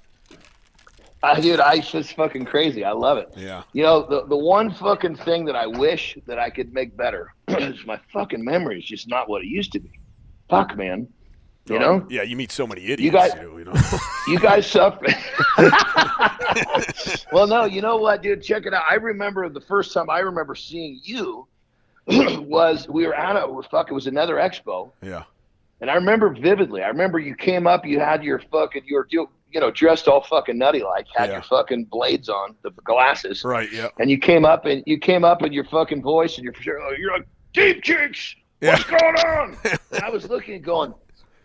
I, dude, I just fucking crazy. I love it. Yeah. You know, the the one fucking thing that I wish that I could make better [CLEARS THROAT] is my fucking memory is just not what it used to be. Fuck, man. You know, Yeah, you meet so many idiots. You guys- too, you know. [LAUGHS] you guys suffer. [LAUGHS] well, no, you know what, dude? Check it out. I remember the first time I remember seeing you [CLEARS THROAT] was we were at a oh, fuck. It was another expo, yeah. and I remember vividly. I remember you came up, you had your fucking, you were you you know dressed all fucking nutty like, had Yeah. your fucking blades on, the glasses, Right. Yeah. and you came up and you came up in your fucking voice and your oh, you're like deep chicks what's going on [LAUGHS] and i was looking and going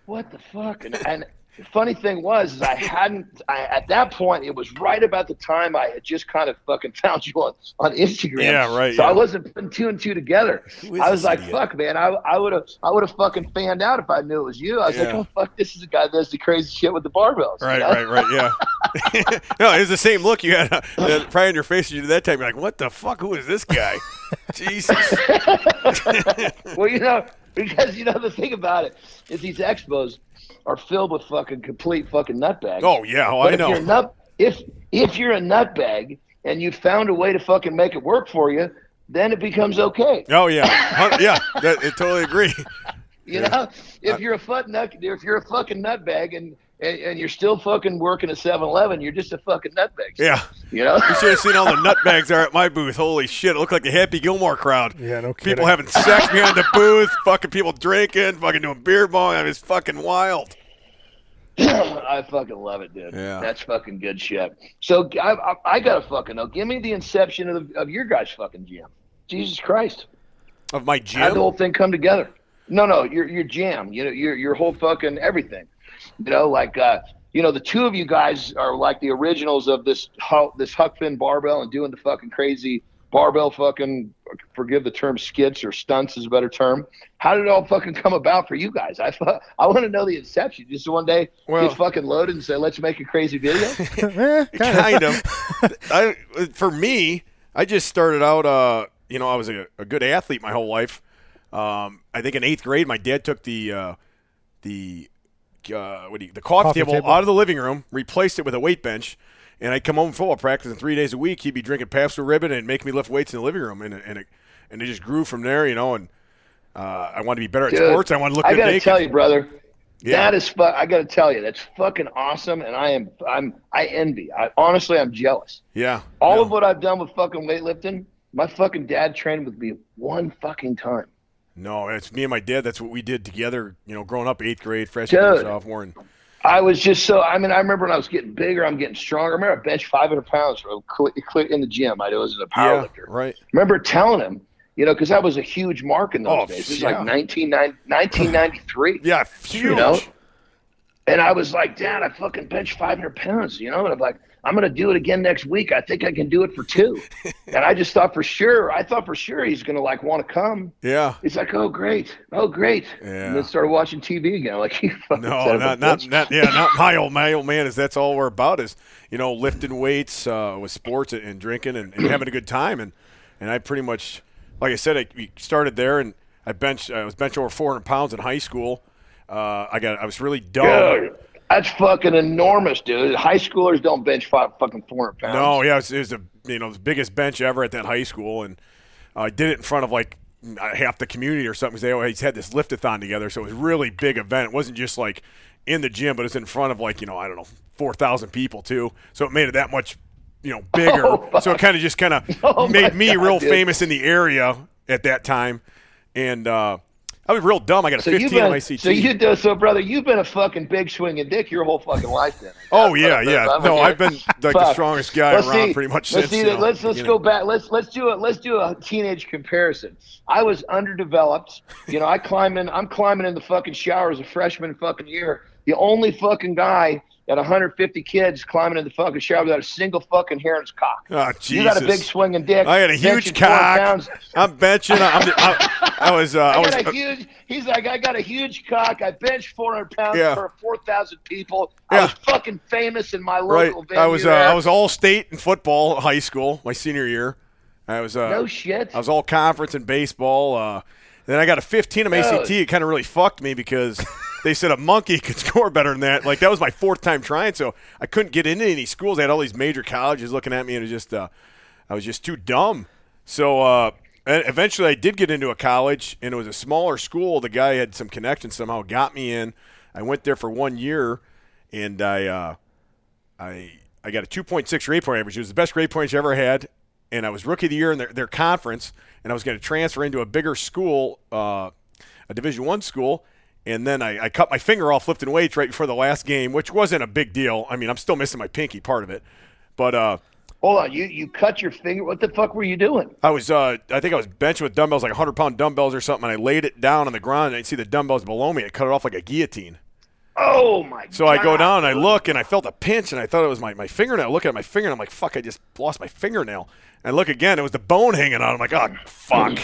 what the fuck and, and funny thing was is i hadn't I, at that point it was right about the time i had just kind of fucking [LAUGHS] found you on, on instagram Yeah, right, so yeah. i wasn't putting two and two together Who is i was like idiot? fuck man i I would have i would have fucking fanned out if i knew it was you i was like oh fuck this is the guy that does the crazy shit with the barbells you Right, know? right, right, yeah. [LAUGHS] no, it was the same look you had uh, probably on your face you did that time. You're like, what the fuck? Who is this guy? [LAUGHS] Jesus. well, you know, because you know the thing about it is these expos are filled with fucking complete fucking nutbags. Oh, yeah. Oh, I if You're a know. nut, if if you're a nutbag and you found a way to fucking make it work for you, then it becomes okay. Oh, yeah. [LAUGHS] Yeah, that, I totally agree. You know, if uh, you're a fuck nut, if you're a fucking nutbag and and, and you're still fucking working at 7-Eleven, you're just a fucking nutbag. Yeah. You know. You should have seen all the nutbags there at my booth. Holy shit. It looked like the Happy Gilmore crowd. Yeah, no kidding. People having sex behind the booth, fucking people drinking, fucking doing beer bong. I mean, it's fucking wild. [COUGHS] I fucking love it, dude. Yeah. That's fucking good shit. So I, I, I gotta fucking know. Give me the inception of, the, of your guys' fucking jam. Jesus Christ, Of my gym? how'd the whole thing come together? No, no, your your jam. You know, your your whole fucking everything. You know, like uh, you know, the two of you guys are like the originals of this this Huck Finn barbell and doing the fucking crazy barbell fucking forgive the term skits or stunts is a better term. How did it all fucking come about for you guys? I I want to know the inception. Just one day Well- get fucking loaded and say let's make a crazy video. Eh, [LAUGHS] kind of. I, for me, I just started out. Uh, you know, I was a, a good athlete my whole life. Um, I think in eighth grade, my dad took the uh, the uh, what do you, the coffee, Coffee table, table. out of the living room, replaced it with a weight bench, and I'd come home from football practice, and three days a week he'd be drinking Pabst Blue Ribbon and make me lift weights in the living room, and and it, and it just grew from there, you know. And uh, I wanted to be better at Dude, sports. I wanted to look I good gotta tell you, brother. Yeah. That is fu- I gotta tell you, that's fucking awesome, and I am I'm I envy. I honestly I'm jealous. yeah, All no. of what I've done with fucking weightlifting, my fucking dad trained with me one fucking time. No, it's me and my dad. That's what we did together. You know, growing up, eighth grade, freshman, Dude. sophomore, and I was just so. I mean, I remember when I was getting bigger, I'm getting stronger. I remember I benched 500 pounds in the gym. I was a power yeah, lifter. right. remember telling him, you know, because that was a huge mark in those Oh, days. It was yeah. like 1990 1993. [LAUGHS] Yeah, huge. You know? And I was like, Dad, I fucking bench 500 pounds, you know? And I'm like, I'm going to do it again next week. I think I can do it for two. [LAUGHS] and I just thought for sure, I thought for sure he's going to like want to come. Yeah. He's like, oh, great. Oh, great. Yeah. And then started watching TV again. Like, [LAUGHS] you fucking No, not not, not yeah, not [LAUGHS] my old my old man is that's all we're about is you know lifting weights uh, with sports and, drinking and, and having a good time and and I pretty much like I said I we started there and I bench. I was bench over 400 pounds in high school. Uh, I got. I was really dumb. Dude, that's fucking enormous, dude. High schoolers don't bench five fucking 400 pounds. No, yeah, it was, it was the you know the biggest bench ever at that high school, and uh, I did it in front of like uh, half the community or something. 'cause they always had this liftathon together, so it was a really big event. It wasn't just like in the gym, but it's in front of like you know I don't know four thousand people too. So it made it that much you know [LAUGHS] bigger. Oh, so it kind of just kind of [LAUGHS] Oh, made me God, real dude. famous in the area at that time, and uh, I was real dumb. I got a So you've fifteen on my been, ACT. so you do, so brother, you've been a fucking big swinging dick your whole fucking life then. [LAUGHS] Oh yeah, yeah. I'm No. I've been like the strongest guy Let's around see- pretty much let's since. see you know, let's let's beginning. go back. Let's let's do it. Let's do a teenage comparison. I was underdeveloped. You know, I climb in. I'm climbing in the fucking shower as a freshman fucking year. The only fucking guy at 150 kids climbing in the fucking shower without a single fucking hair in his cock. Oh, You got a big swinging dick. I had a huge benching 400 cock. I'm benching. I'm, I, I was. Uh, I, I was. got a huge. He's like, I got a huge cock. I bench 400 pounds Yeah. for 4,000 people. Yeah. I was fucking famous in my right. local venue. I was. Uh. I was all state in football, at high school, my senior year. I was. Uh, No shit. I was all conference in baseball. Uh, then I got a 15 on. ACT. It kind of really fucked me because they said a monkey [LAUGHS] could score better than that. Like that was my fourth time trying, so I couldn't get into any schools. I had all these major colleges looking at me, and it was just. Uh, I was just too dumb. So uh, eventually, I did get into a college, and it was a smaller school. The guy had some connections somehow, got me in. I went there for one year, and I, uh, I, I got a 2.6 grade point average. It was the best grade points I ever had, and I was rookie of the year in their, their conference, and I was going to transfer into a bigger school, uh, a Division One school. And then I, I cut my finger off lifting weights right before the last game, which wasn't a big deal. I mean, I'm still missing my pinky, part of it, but uh, Hold on, you you cut your finger. What the fuck were you doing? I was, uh, I think I was benching with dumbbells, like 100 pound dumbbells or something, and I laid it down on the ground, and I see the dumbbells below me. I cut it off like a guillotine. Oh my! God. So I go down and I look, and I felt a pinch, and I thought it was my, my fingernail. I look at my finger, and I'm like, fuck, I just lost my fingernail. And I look again, it was the bone hanging out. I'm like, oh, fuck.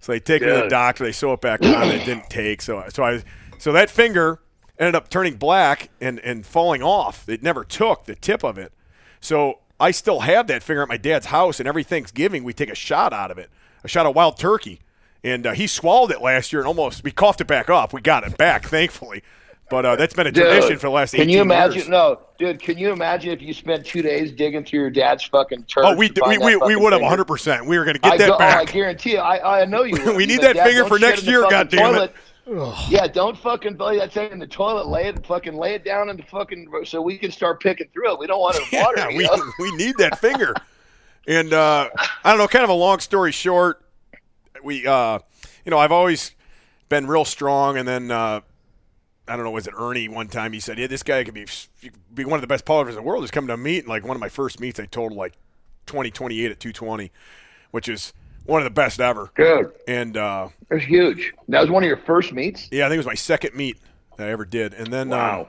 So they take me to the doctor, they sew it back on, and it didn't take. So, so I, so that finger ended up turning black and, and falling off. It never took the tip of it. So I still have that finger at my dad's house, and every Thanksgiving we take a shot out of it, a shot of wild turkey. And uh, he swallowed it last year and almost, we coughed it back up. We got it back, [LAUGHS] thankfully. But uh, that's been a Dude, tradition for the last 18 Can you imagine? years. No, dude. Can you imagine if you spent two days digging through your dad's fucking turd? Oh, we we, we, we would have 100%. We were going to get I that go- oh, I guarantee you. I I know you. [LAUGHS] We need that "Dad, finger for next in the year, fucking goddammit." toilet." Yeah, don't fucking lay that thing in the toilet. Lay it, fucking lay it down in the fucking so we can start picking through it. We don't want it water. [LAUGHS] yeah, you we, know? [LAUGHS] we need that finger. And uh, I don't know, kind of a long story short, we, uh, you know, I've always been real strong. And then, uh, I don't know, was it Ernie one time? He said, yeah, this guy could be, be one of the best powerlifters in the world. He's coming to a meet. And like one of my first meets, I totaled like 20, 28 at 220, which is one of the best ever. Good. And, uh, It was huge. That was one of your first meets. yeah, I think it was my second meet that I ever did. And then, Wow. um,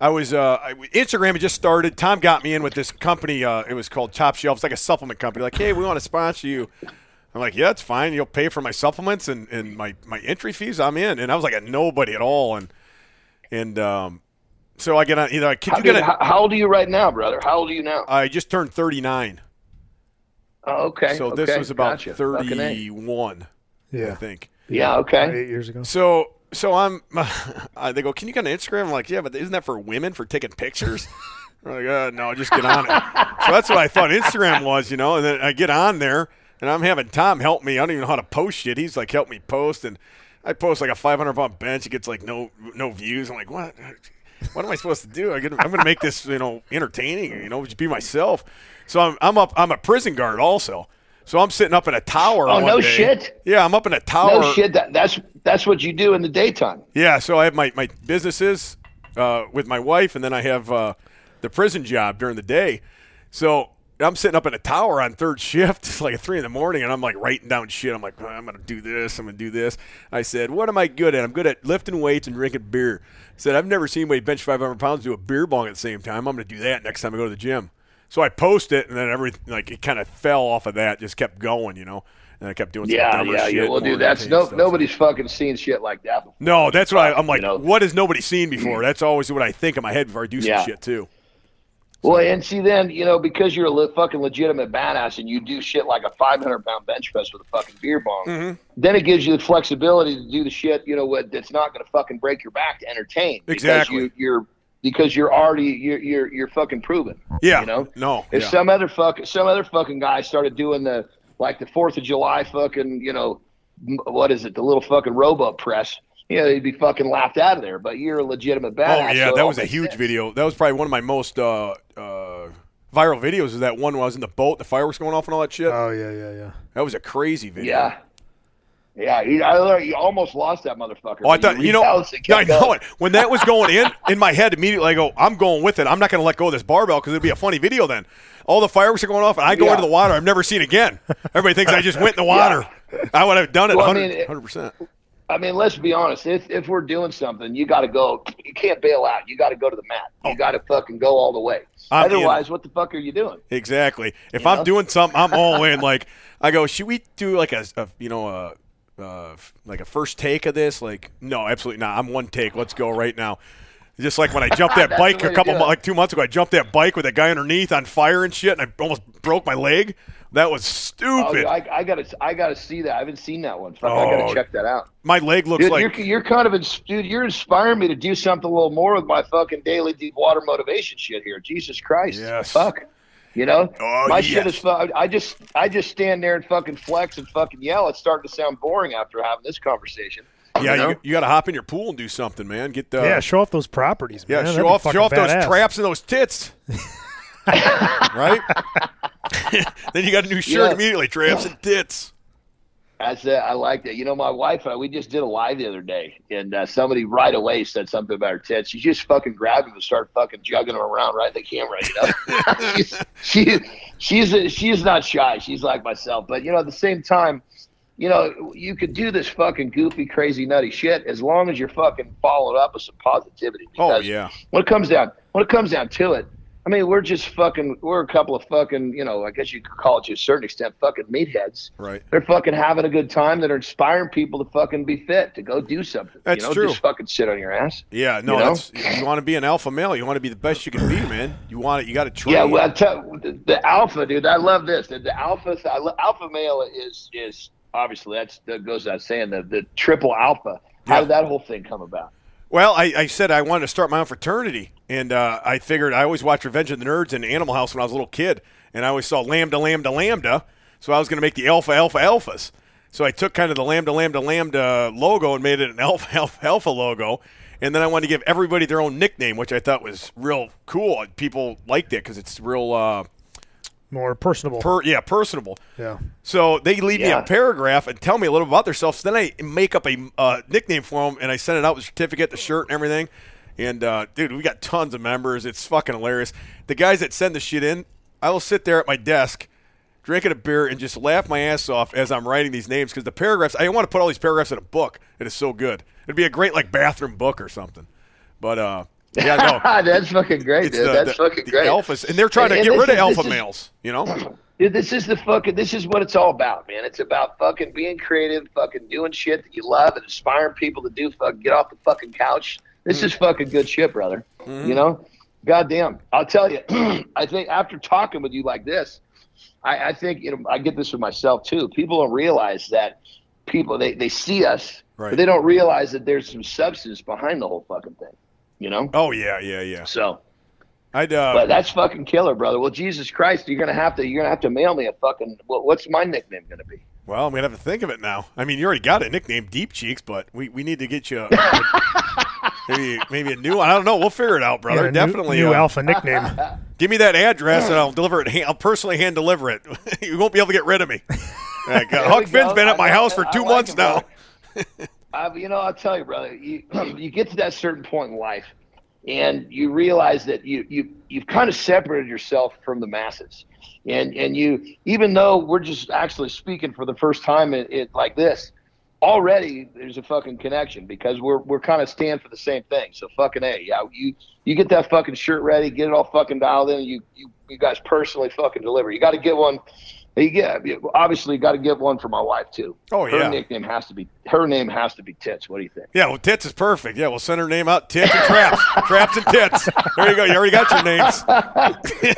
I was uh, I, Instagram had just started. Tom got me in with this company. Uh, it was called Top Shelf. It's like a supplement company. Like, hey, we want to sponsor you. I'm like, yeah, it's fine. You'll pay for my supplements and, and my, my entry fees. I'm in. And I was like a nobody at all. And and um, so I get on. Either could How, you get? A, how, how old are you right now, brother? How old are you now? I just turned 39. Oh, okay. So okay. this was about Gotcha. Fucking A. 31, I think. Yeah. Okay. eight years ago. So so I'm [LAUGHS] uh, they go, can you get on Instagram? I'm like, yeah, but isn't that for women for taking pictures? [LAUGHS] I'm like, uh, no, just get on it. so that's what I thought Instagram was, you know. And then I get on there, and I'm having Tom help me. I don't even know how to post shit. He's like, help me post, and I post like a 500 pound bench. It gets like no no views. I'm like, what? What am I supposed to do? I'm going to make this, you know, entertaining. You know, just be myself. So I'm I'm up. I'm a prison guard also. So I'm sitting up in a tower. Oh, no day. shit. Yeah, I'm up in a tower. No shit. That that's that's what you do in the daytime. Yeah, so I have my, my businesses uh, with my wife, and then I have uh, the prison job during the day. So I'm sitting up in a tower on third shift. [LAUGHS] It's like three in the morning, and I'm like writing down shit. I'm like, "Oh, I'm going to do this. I'm going to do this. I said, what am I good at? I'm good at lifting weights and drinking beer. I said, I've never seen anybody bench 500 pounds do a beer bong at the same time. I'm going to do that next time I go to the gym. So I post it, and then everything like it kind of fell off of that. Just kept going, you know. And I kept doing some Yeah, yeah, shit. yeah. Well, dude, that's no stuff. nobody's fucking seen shit like that. Before. No, that's what I, I'm like. You know? What has nobody seen before? [CLEARS THROAT] That's always what I think in my head before I do some Yeah. shit too. Well, and see, then you know because you're a le- fucking legitimate badass and you do shit like a 500 pound bench press with a fucking beer bong, Mm-hmm. then it gives you the flexibility to do the shit you know what that's not going to fucking break your back to entertain. Exactly. Because you, you're because you're already you're you're you're fucking proven. Yeah. You know. No. If yeah. some other fuck some other fucking guy started doing the like the Fourth of July fucking you know what is it the little fucking robot press. You know, he'd be fucking laughed out of there. But you're a legitimate badass. Oh yeah, so that was a huge sense. video. That was probably one of my most uh, uh, viral videos. Is that one when I was in the boat, the fireworks going off and all that shit? Oh yeah, yeah, yeah. that was a crazy video. Yeah. Yeah, he, I, you almost lost that motherfucker. Oh, I thought you know. I know going. it. When that was going in, [LAUGHS] in my head immediately, I go, "I'm going with it. I'm not going to let go of this barbell because it'd be a funny video then." All the fireworks are going off, and I go Yeah. into the water. I've never seen again. Everybody thinks I just went in the [LAUGHS] water. I would have done it Well, I 100 mean, it- 100%. I mean, let's be honest. If if we're doing something, you got to go. You can't bail out. You got to go to the mat. You oh. got to fucking go all the way. Oh. I'm in. Otherwise, what the fuck are you doing? Exactly. If You I'm know? doing something, I'm all in. [LAUGHS] Like I go, should we do like a, a you know a, uh, like a first take of this? Like no, absolutely not. I'm one take. Let's go right now. Just like when I jumped that [LAUGHS] bike a couple do mo- it. like two months ago, I jumped that bike with that guy underneath on fire and shit, and I almost broke my leg. That was Oh, stupid. I, I gotta, I gotta see that. I haven't seen that one. Fuck, I Oh. gotta check that out. my leg looks Dude, like you're, you're kind of, ins- dude, you're inspiring me to do something a little more with my fucking daily deep water motivation shit here. Jesus Christ, Yes. fuck. You know, Oh, my yes. shit is. fu- I just, I just stand there and fucking flex and fucking yell. It's starting to sound boring after having this conversation. yeah. you know? You, you got to hop in your pool and do something, man. Get the yeah, show off those properties, yeah, man. That'd show off show off those badass. traps and those tits. [LAUGHS] right? [LAUGHS] [LAUGHS] then you got a new shirt Yeah. immediately. Traps and tits. That's said, I like that. You know, my wife, uh, we just did a live the other day, and uh, somebody right away said something about her tits. She just fucking grabbed him and started fucking jugging him around right in the camera. You know, [LAUGHS] she's she, she's a, she's not shy. She's like myself, but you know, at the same time, you know, you could do this fucking goofy, crazy, nutty shit as long as you're fucking followed up with some positivity. Oh yeah. when it comes down when it comes down to it, I mean, we're just fucking we're a couple of fucking, you know, I guess you could call it to a certain extent fucking meatheads. Right. They're fucking having a good time that are inspiring people to fucking be fit, to go do something. That's you know, true. Just fucking sit on your ass. Yeah, no, You know? that's you want to be an alpha male. You want to be the best you can be, man. You want it. You got to train. Yeah, well, I tell the, the alpha, dude. I love this. The, the alpha, alpha male is is obviously that's that goes without saying the the triple alpha. How Yeah. did that whole thing come about? Well, I, I said I wanted to start my own fraternity, and uh, I figured I always watched Revenge of the Nerds and Animal House when I was a little kid, and I always saw Lambda, Lambda, Lambda. So I was going to make the Alpha, Alpha, Alphas. So I took kind of the Lambda, Lambda, Lambda logo and made it an Alpha, [LAUGHS] Alpha, Alpha logo. And then I wanted to give everybody their own nickname, which I thought was real cool. People liked it because it's real, uh, More personable. per, yeah, personable. yeah. So they leave me a paragraph and tell me a little about themselves. So then I make up a uh, nickname for them and I send it out with a certificate, the shirt, and everything. And uh, dude, we got tons of members. It's fucking hilarious. The guys that send the shit in, I will sit there at my desk, drinking a beer, and just laugh my ass off as I'm writing these names because the paragraphs. I want to put all these paragraphs in a book. It is so good. It'd be a great like bathroom book or something. But uh, yeah, no. [LAUGHS] that's fucking great, dude. the, That's the- fucking the great. alphas, and they're trying to And- get rid this of alpha is- males. You know? [CLEARS THROAT] Dude, this is the fucking. This is what it's all about, man. It's about fucking being creative, fucking doing shit that you love, and inspiring people to do. Fucking get off the fucking couch. This mm. is fucking good shit, brother. Mm-hmm. You know, goddamn. I'll tell you. [CLEARS THROAT] I think after talking with you like this, I, I think you know I get this for myself too. People don't realize that people they they see us, Right. but they don't realize that there's some substance behind the whole fucking thing. You know. Oh yeah, yeah, yeah. So, I'd uh, but that's fucking killer, brother. Well, Jesus Christ, you're gonna have to you're gonna have to mail me a fucking. What, what's my nickname gonna be? Well, I'm gonna have to think of it now. I mean, you already got a nickname, Deep Cheeks, but we, we need to get you a, [LAUGHS] maybe maybe a new one. I don't know. We'll figure it out, brother. Yeah, new- Definitely. new, uh, alpha nickname. [LAUGHS] Give me that address and I'll deliver it. I'll personally hand deliver it. [LAUGHS] you won't be able to get rid of me. Like, Huck Finn's go. been at my house it. for two like months it, now. I, you know, I'll tell you, brother. You [CLEARS THROAT] you get to that certain point in life, and you realize that you you you've kind of separated yourself from the masses, and and you even though we're just actually speaking for the first time in it like this, already there's a fucking connection because we're we're kind of stand for the same thing. So fucking a, yeah, you you get that fucking shirt ready, get it all fucking dialed in, you you you guys personally fucking deliver. You got to get one You get obviously got to get one for my wife too. Oh, yeah, her nickname has to be her name has to be Tits. What do you think? Yeah, well, tits is perfect. Yeah, we'll send her name out. Tits and traps, [LAUGHS] traps and tits. There you go. You already got your names. [LAUGHS] [LAUGHS]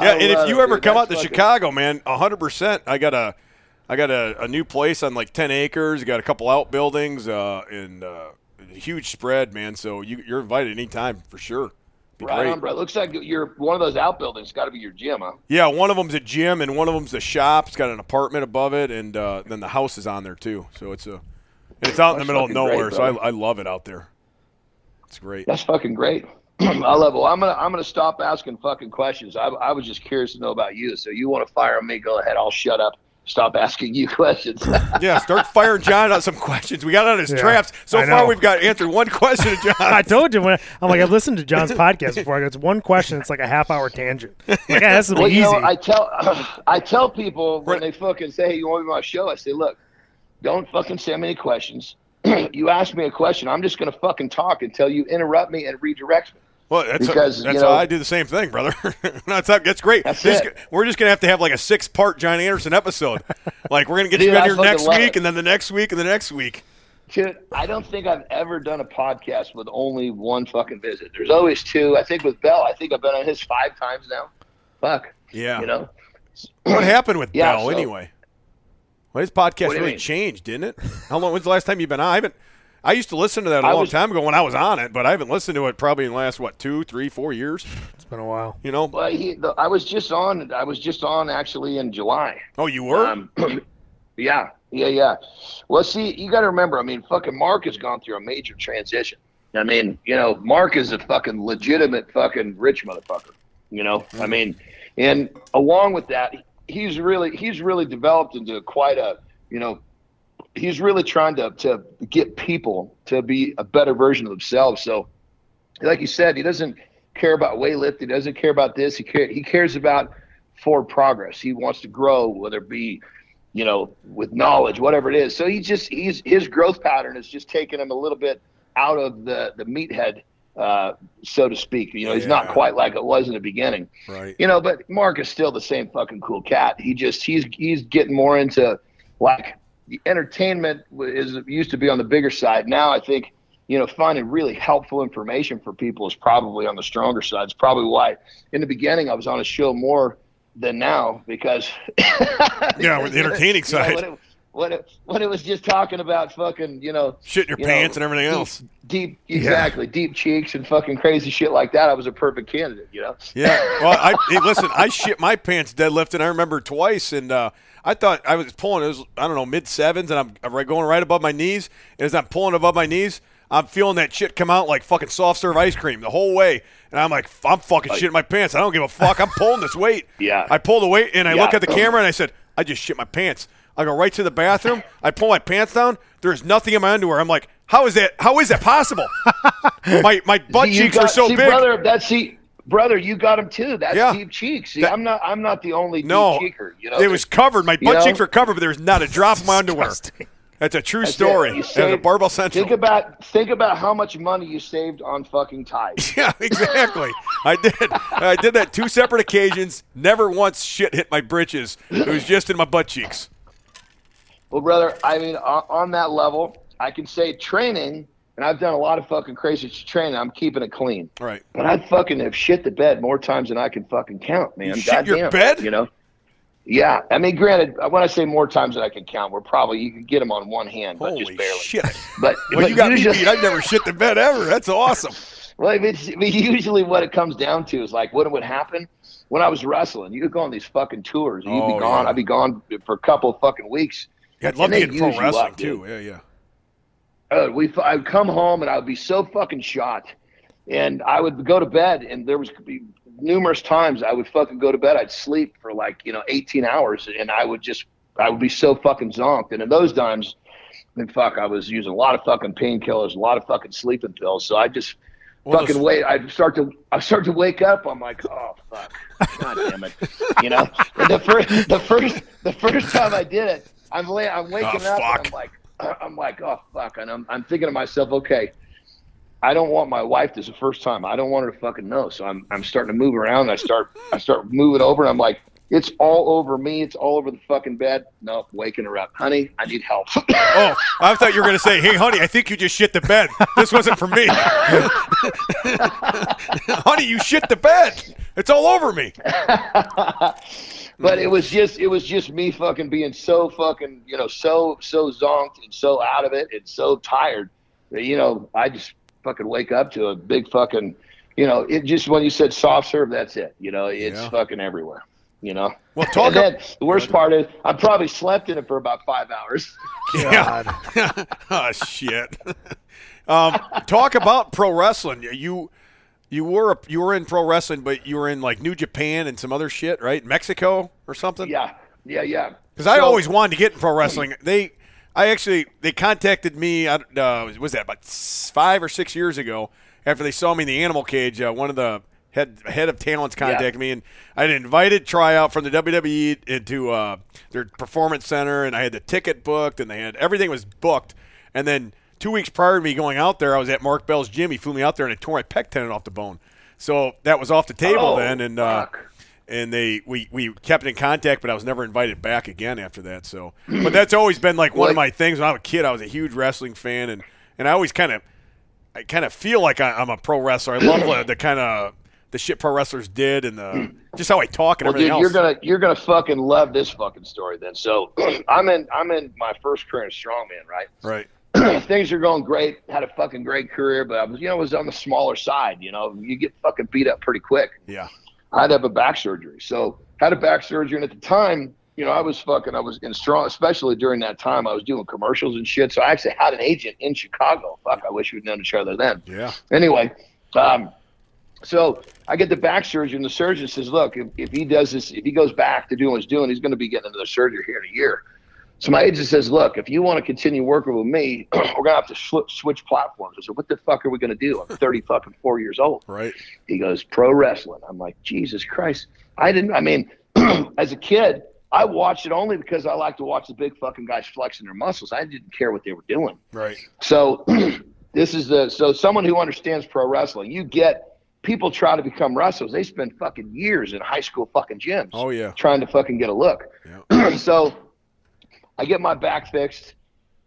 yeah, and if you it, ever dude. come out to fucking- Chicago, man, hundred percent. I got a, I got a, a new place on like ten acres. Got a couple outbuildings, uh, and uh, a huge spread, man. So you, you're invited anytime for sure. Be Right great. on, bro. Looks like you're one of those outbuildings. Got to be your gym, huh? Yeah, one of them's a gym and one of them's a shop. It's got an apartment above it, and uh, then the house is on there too. So it's a, it's out in the middle of fucking great, nowhere. so I. I love it out there. It's great. That's fucking great. [CLEARS THROAT] I love it. Well, I'm gonna I'm gonna stop asking fucking questions. I, I was just curious to know about you. So you want to fire me? Go ahead. I'll shut up. Stop asking you [LAUGHS] questions. Yeah, start firing John on some questions. We got on his Yeah, traps. So I far, know. we've got answered one question [LAUGHS] John. I told you when I'm like I listened to John's podcast before. I go, it's one question. It's like a half hour tangent. Like, yeah, this will be well, you easy. know, I tell [CLEARS THROAT] I tell people when they fucking say, "Hey, you want to be on my show?" I say, "Look, don't fucking send me any questions. [CLEARS THROAT] you ask me a question, I'm just gonna fucking talk until you interrupt me and redirect me." Well, that's, Because, that's you how I do the same thing, brother. [LAUGHS] that's, that's great. That's This-. We're just going to have to have like a six part John Anderson episode. [LAUGHS] like, we're going to get Dude, you on here next week, it. and then the next week, and the next week. Dude, I don't think I've ever done a podcast with only one fucking visit. There's always two. I think with Bell, I think I've been on his five times now. Fuck. Yeah. You know? What happened with [CLEARS THROAT] Yeah, Bell so- anyway? Well, his podcast What do you really mean? changed, didn't it? How long? When's the last time you've been on? I haven't. I used to listen to that a I long was- time ago when I was on it, but I haven't listened to it probably in the last what two, three, four years. it's been a while. You know? Well, he, the, I was just on. I was just on actually in July. Oh, you were? Um, [CLEARS THROAT] yeah, yeah, yeah. Well, see, you got to remember. I mean, fucking Mark has gone through a major transition. I mean, you know, Mark is a fucking legitimate fucking rich motherfucker. You know, I mean, and along with that, he's really he's really developed into quite a you know he's really trying to to get people to be a better version of themselves. So, like you said, he doesn't care about weightlifting. He doesn't care about this. He care, he cares about forward progress. He wants to grow, whether it be you know with knowledge, whatever it is. So he just he's his growth pattern is just taking him a little bit out of the the meathead. Uh, so to speak, you know, he's not quite like it was in the beginning right. you know, but Mark is still the same fucking cool cat. He just he's he's getting more into like the entertainment is used to be on the bigger side. Now I think you know finding really helpful information for people is probably on the stronger side. It's probably why in the beginning I was on a show more than now because [LAUGHS] Yeah, with the entertaining you know, side. when it, when it was just talking about fucking you know Shit in your you pants know, and everything else. Deep, exactly, deep cheeks and fucking crazy shit like that. I was a perfect candidate, you know. Yeah. [LAUGHS] Well, I hey, listen. I shit my pants deadlifting. I remember twice, and uh, I thought I was pulling. It was I don't know mid sevens, and I'm, going right above my knees. And as I'm pulling above my knees, I'm feeling that shit come out like fucking soft serve ice cream the whole way. And I'm like, I'm fucking shit in my pants. I don't give a fuck. I'm pulling this weight. [LAUGHS] Yeah. I pull the weight, and I Yeah. look at the camera, and I said, I just shit my pants. I go right to the bathroom. I pull my pants down. There's nothing in my underwear. I'm like, how is that? How is that possible? [LAUGHS] my my butt See, cheeks got- are so see, big. brother. That's see, brother. You got him too. That's Yeah. deep cheeks. See, That- I'm not. I'm not the only No, deep cheeker. You know, it was covered. My butt know? cheeks were covered, but there was not a drop of my [LAUGHS] underwear. That's a true That's story. You It a Barbell Central. Think about think about how much money you saved on fucking ties. [LAUGHS] yeah, exactly. I did. I did that two separate occasions. Never once shit hit my britches. It was just in my butt cheeks. well, brother, I mean, on, on that level, I can say training, and I've done a lot of fucking crazy training. I'm keeping it clean, Right. but I fucking have shit the bed more times than I can fucking count, man. You shit your bed? You know. Yeah, I mean, granted, when I say more times than I can count, we're probably you can get them on one hand, but Holy just barely. shit. But, [LAUGHS] Well, but you got me usually- beat. I've never shit the bed ever. That's awesome. [LAUGHS] Well, it's, I mean, usually what it comes down to is like what would happen when I was wrestling. You'd go on these fucking tours. And you'd Oh, be gone. yeah. I'd be gone for a couple of fucking weeks. Yeah, I'd love to get pro wrestling up, too. Yeah, yeah. Uh, we, I'd come home and I would be so fucking shot, and I would go to bed. And there was be numerous times I would fucking go to bed. I'd sleep for like you know 18 hours, and I would just I would be so fucking zonked. And in those times, then fuck, I was using a lot of fucking painkillers, a lot of fucking sleeping pills. So I just Well, fucking those- wait. I'd start to I start to wake up. I'm like, oh fuck, god damn it, you know. [LAUGHS] And the first the first the first time I did it, I'm lay, I'm waking Oh, up. I'm like [CLEARS THROAT] I'm like, oh fuck, and I'm I'm thinking to myself, okay. I don't want my wife this the first time. I don't want her to fucking know. So I'm I'm starting to move around. I start I start moving over, and I'm like, It's all over me. It's all over the fucking bed. No, waking her up, honey. I need help. [LAUGHS] Oh, I thought you were going to say, "Hey, honey, I think you just shit the bed. This wasn't for me." [LAUGHS] honey, you shit the bed. It's all over me. [LAUGHS] but it was just it was just me fucking being so fucking you know so so zonked and so out of it and so tired that you know I just fucking wake up to a big fucking you know it just when you said soft serve that's it you know it's Yeah. fucking everywhere you know Well, talk and then the worst part is I probably slept in it for about five hours [LAUGHS] God. [LAUGHS] oh shit. [LAUGHS] um, talk about pro wrestling. You you were you were in pro wrestling, but you were in like New Japan and some other shit, right? Mexico or something. yeah yeah yeah Because I always wanted to get in pro wrestling. They, I actually, they contacted me. I Uh, was that about five or six years ago? After they saw me in the animal cage, uh, one of the head head of talents contacted me, and I had an invited tryout from the WWE into uh, their performance center, and I had the ticket booked, and they had everything was booked. And then two weeks prior to me going out there, I was at Mark Bell's gym. He flew me out there, and I tore my pec tendon off the bone. So that was off the table Oh, then, and uh, and they we, we kept in contact, but I was never invited back again after that. So, but that's always been like one of my things. When I was a kid, I was a huge wrestling fan, and and I always kind of I kind of feel like I, I'm a pro wrestler. I love [CLEARS THROAT] the, the kind of the shit pro wrestlers did, and the just how I talk and Well, everything dude, else. you're gonna you're gonna fucking love this fucking story then. So [CLEARS THROAT] I'm in I'm in my first career in strongman, right? [CLEARS THROAT] right. [CLEARS THROAT] Things are going great. Had a fucking great career, but I was you know was on the smaller side. You know, you get fucking beat up pretty quick. Yeah. I had to have a back surgery, so had a back surgery, and at the time, you know, I was fucking I was in strong, especially during that time. I was doing commercials and shit. So I actually had an agent in Chicago. Fuck, I wish we'd known each other then Yeah. anyway, um, so I get the back surgery, and the surgeon says, "Look, if, if he does this, if he goes back to doing what he's doing, he's going to be getting another surgery here in a year." So my agent says, "Look, if you want to continue working with me, [CLEARS THROAT] we're going to have to sw- switch platforms." I said, "What the fuck are we going to do? I'm 30 fucking four years old." Right. He goes, "Pro wrestling." I'm like, "Jesus Christ!" I didn't. I mean, [CLEARS THROAT] as a kid, I watched it only because I like to watch the big fucking guys flexing their muscles. I didn't care what they were doing. Right. So [CLEARS THROAT] this is the so someone who understands pro wrestling. You get people try to become wrestlers. They spend fucking years in high school fucking gyms. Oh yeah. Trying to fucking get a look. [CLEARS THROAT] so I get my back fixed.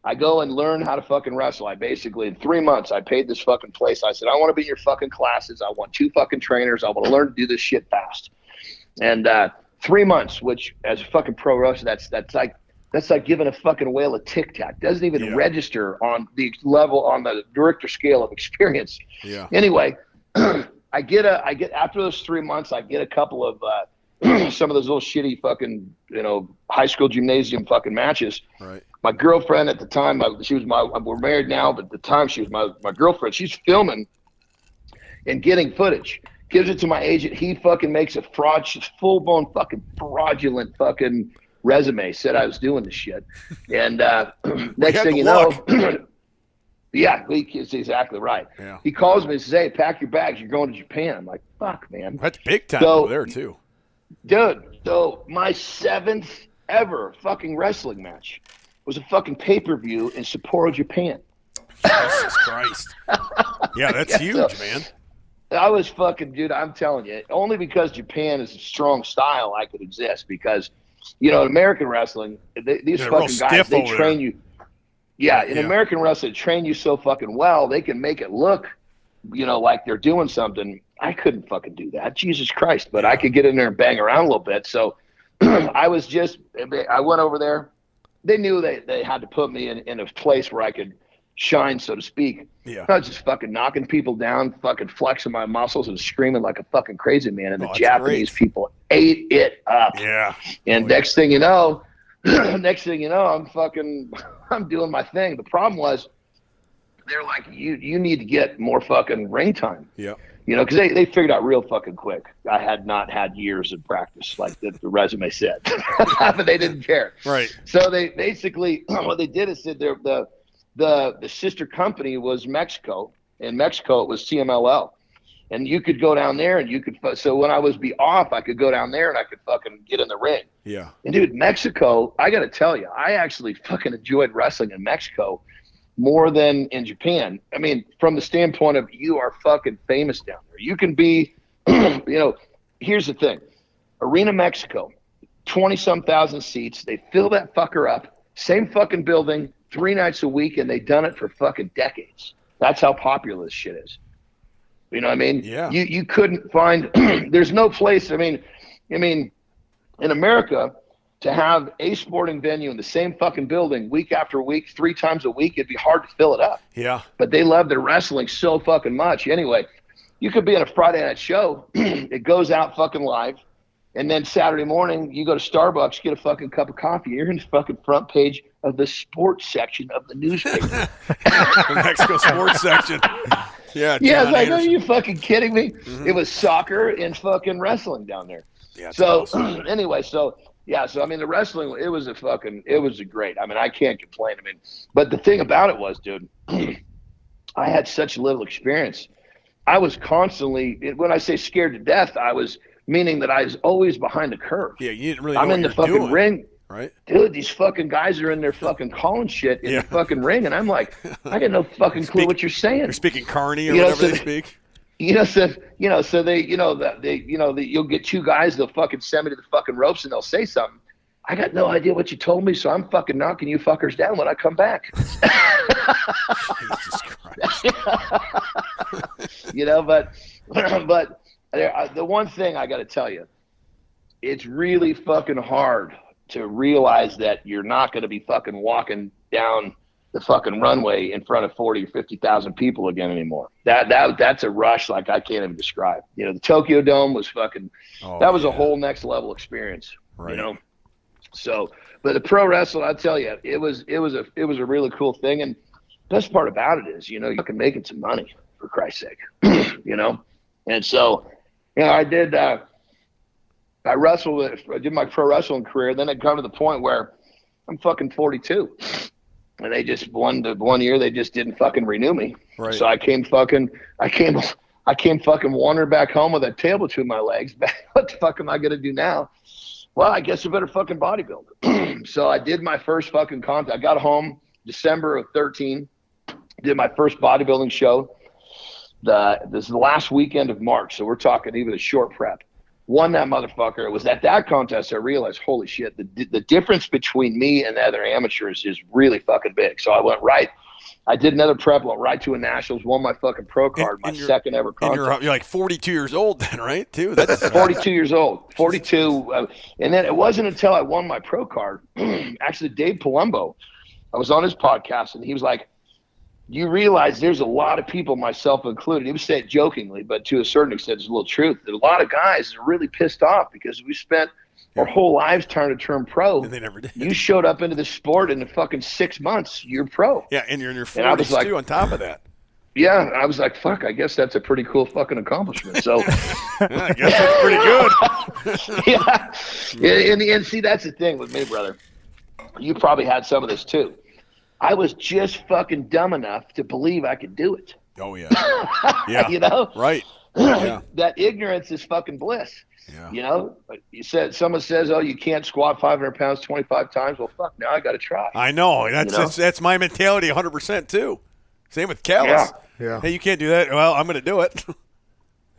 I go and learn how to fucking wrestle. I basically in three months I paid this fucking place. I said I want to be in your fucking classes. I want two fucking trainers. I want to learn to do this shit fast. And uh, three months, which as a fucking pro wrestler, that's that's like that's like giving a fucking whale a tic tac. Doesn't even Yeah. register on the level on the Richter scale of experience. Yeah. Anyway, [CLEARS THROAT] I get a I get after those three months, I get a couple of uh, [CLEARS THROAT] some of those little shitty fucking you know high school gymnasium fucking matches. Right. My girlfriend at the time, I, she was my we're married now, but at the time she was my my girlfriend. She's filming and getting footage. Gives it to my agent. He fucking makes a fraud, full blown fucking fraudulent fucking resume. Said I was doing this shit, and uh, [CLEARS THROAT] next thing you know, [CLEARS THROAT] yeah, he is exactly right. Yeah. He calls me and says, "Hey, pack your bags. You're going to Japan." I'm like, "Fuck, man, That's big time So- over there too. dude." So my seventh ever fucking wrestling match was a fucking pay per view in Sapporo, Japan. Jesus Christ. [LAUGHS] Yeah, that's Yeah, huge, so- man. I was fucking, dude. I'm telling you, only because Japan is a strong style, I could exist. Because, you know, in American wrestling, they, these They're fucking guys, they train there. you. Yeah, in Yeah. American wrestling, train you so fucking well, they can make it look, you know, like they're doing something. I couldn't fucking do that, Jesus Christ! But I could get in there and bang around a little bit. So, [CLEARS THROAT] I was just, I went over there. They knew they they had to put me in in a place where I could shine, so to speak. Yeah. I was just fucking knocking people down, fucking flexing my muscles and screaming like a fucking crazy man. And Oh, the Japanese great. people ate it up. Yeah. And Oh, yeah. next thing you know, [CLEARS THROAT] next thing you know, I'm fucking, [LAUGHS] I'm doing my thing. The problem was, they're like, you you need to get more fucking ring time. Yeah. You know, because they, they figured out real fucking quick. I had not had years of practice, like the, the resume said, [LAUGHS] but they didn't care. Right. So they basically [CLEARS THROAT] what they did is they're- the the the sister company was Mexico. In Mexico, it was CMLL, and you could go down there and you could. So when I was be off, I could go down there and I could fucking get in the ring. Yeah. And dude, Mexico, I got to tell you, I actually fucking enjoyed wrestling in Mexico more than in Japan. I mean, from the standpoint of you are fucking famous down there. You can be, [CLEARS THROAT] you know, here's the thing Arena Mexico twenty some thousand seats. They fill that fucker up. Same fucking building, three nights a week, and they've done it for fucking decades. That's how popular this shit is. You know what I mean? Yeah. You you couldn't find. [CLEARS THROAT] there's no place. I mean, I mean, in America, to have a sporting venue in the same fucking building week after week, three times a week, it'd be hard to fill it up. Yeah. But they love their wrestling so fucking much. Anyway, you could be in a Friday night show. [CLEARS THROAT] it goes out fucking live. And then Saturday morning, you go to Starbucks, get a fucking cup of coffee. You're in the fucking front page of the sports section of the newspaper. [LAUGHS] The Mexico sports section. [LAUGHS] Yeah. yeah, John it's like, are you fucking kidding me? It was soccer and fucking wrestling down there. Yeah, So awesome. [CLEARS THROAT] anyway, so yeah, so I mean the wrestling it was a fucking it was a great. I mean I can't complain. I mean, but the thing about it was, dude, [CLEARS THROAT] I had such little experience. I was constantly when I say scared to death, I was meaning that I was always behind the curve. yeah, you didn't really. I'm in the fucking doing, ring. Right? Dude, these fucking guys are in there fucking calling shit in Yeah. the fucking ring, and I'm like, I got no [LAUGHS] fucking clue what you're saying. You're speaking Carney or You know, whatever so they speak. [LAUGHS] you know, so you know, so they, you know, they, you know, that you'll get two guys, they'll fucking send me to the fucking ropes and they'll say something. I got no idea what you told me, so I'm fucking knocking you fuckers down when I come back. [LAUGHS] Jesus Christ. you know, but [CLEARS THROAT] but uh, the one thing I got to tell you, it's really fucking hard to realize that you're not going to be fucking walking down the fucking runway in front of 40 or 50,000 people again anymore. That that that's a rush like I can't even describe. You know, the Tokyo Dome was fucking Oh, that was a whole next level experience. Right. You know. So, but the pro wrestling, I tell you, it was it was a it was a really cool thing, and best part about it is, you know, you can make it some money for Christ's sake, [CLEARS THROAT] you know. And so, you know, I did. Uh, I wrestled. with- I did my pro wrestling career. Then it come to the point where I'm fucking 42, and they just one the one year they just didn't fucking renew me. Right. So I came fucking. I came. [LAUGHS] I came fucking wandering back home with a tail between my legs. [LAUGHS] what the fuck am I gonna do now? Well, I guess I better fucking bodybuild. [CLEARS THROAT] so I did my first fucking contest. I got home December of 13, did my first bodybuilding show. The this is the last weekend of March, so we're talking even a short prep. Won that motherfucker. It was at that contest I realized, holy shit, the the difference between me and the other amateurs is really fucking big. So I went right. I did another prep, went right to a nationals, won my fucking pro card, my and second ever And contest. you're, you're like 42 years old then, right? Too. That's [LAUGHS] 42 years old, [LAUGHS] 42. Uh, and then it wasn't until I won my pro card, [CLEARS THROAT] actually, Dave Palumbo, I was on his podcast and he was like, You realize there's a lot of people, myself included. He was saying jokingly, but to a certain extent, there's a little truth. That a lot of guys are really pissed off because we spent our whole lives trying to turn pro. and they never did. You showed up into the sport in the fucking six months, you're pro. yeah, and you're in your And I was 40s like- too. On top of that, Yeah, I was like, fuck, I guess that's a pretty cool fucking accomplishment. So, [LAUGHS] I guess that's pretty good. [LAUGHS] yeah. And, and, and see, that's the thing with me, brother. You probably had some of this too. I was just fucking dumb enough to believe I could do it. Oh yeah, [LAUGHS] yeah, you know, right. [CLEARS THROAT] Yeah. that ignorance is fucking bliss. Yeah. You know, you said someone says, "Oh, you can't squat 500 pounds 25 times." Well, fuck, now I got to try. I know. That's You know? that's, that's my mentality 100 percent too. Same with Callis. Yeah. Yeah. Hey, you can't do that. Well, I'm going to do it. [LAUGHS]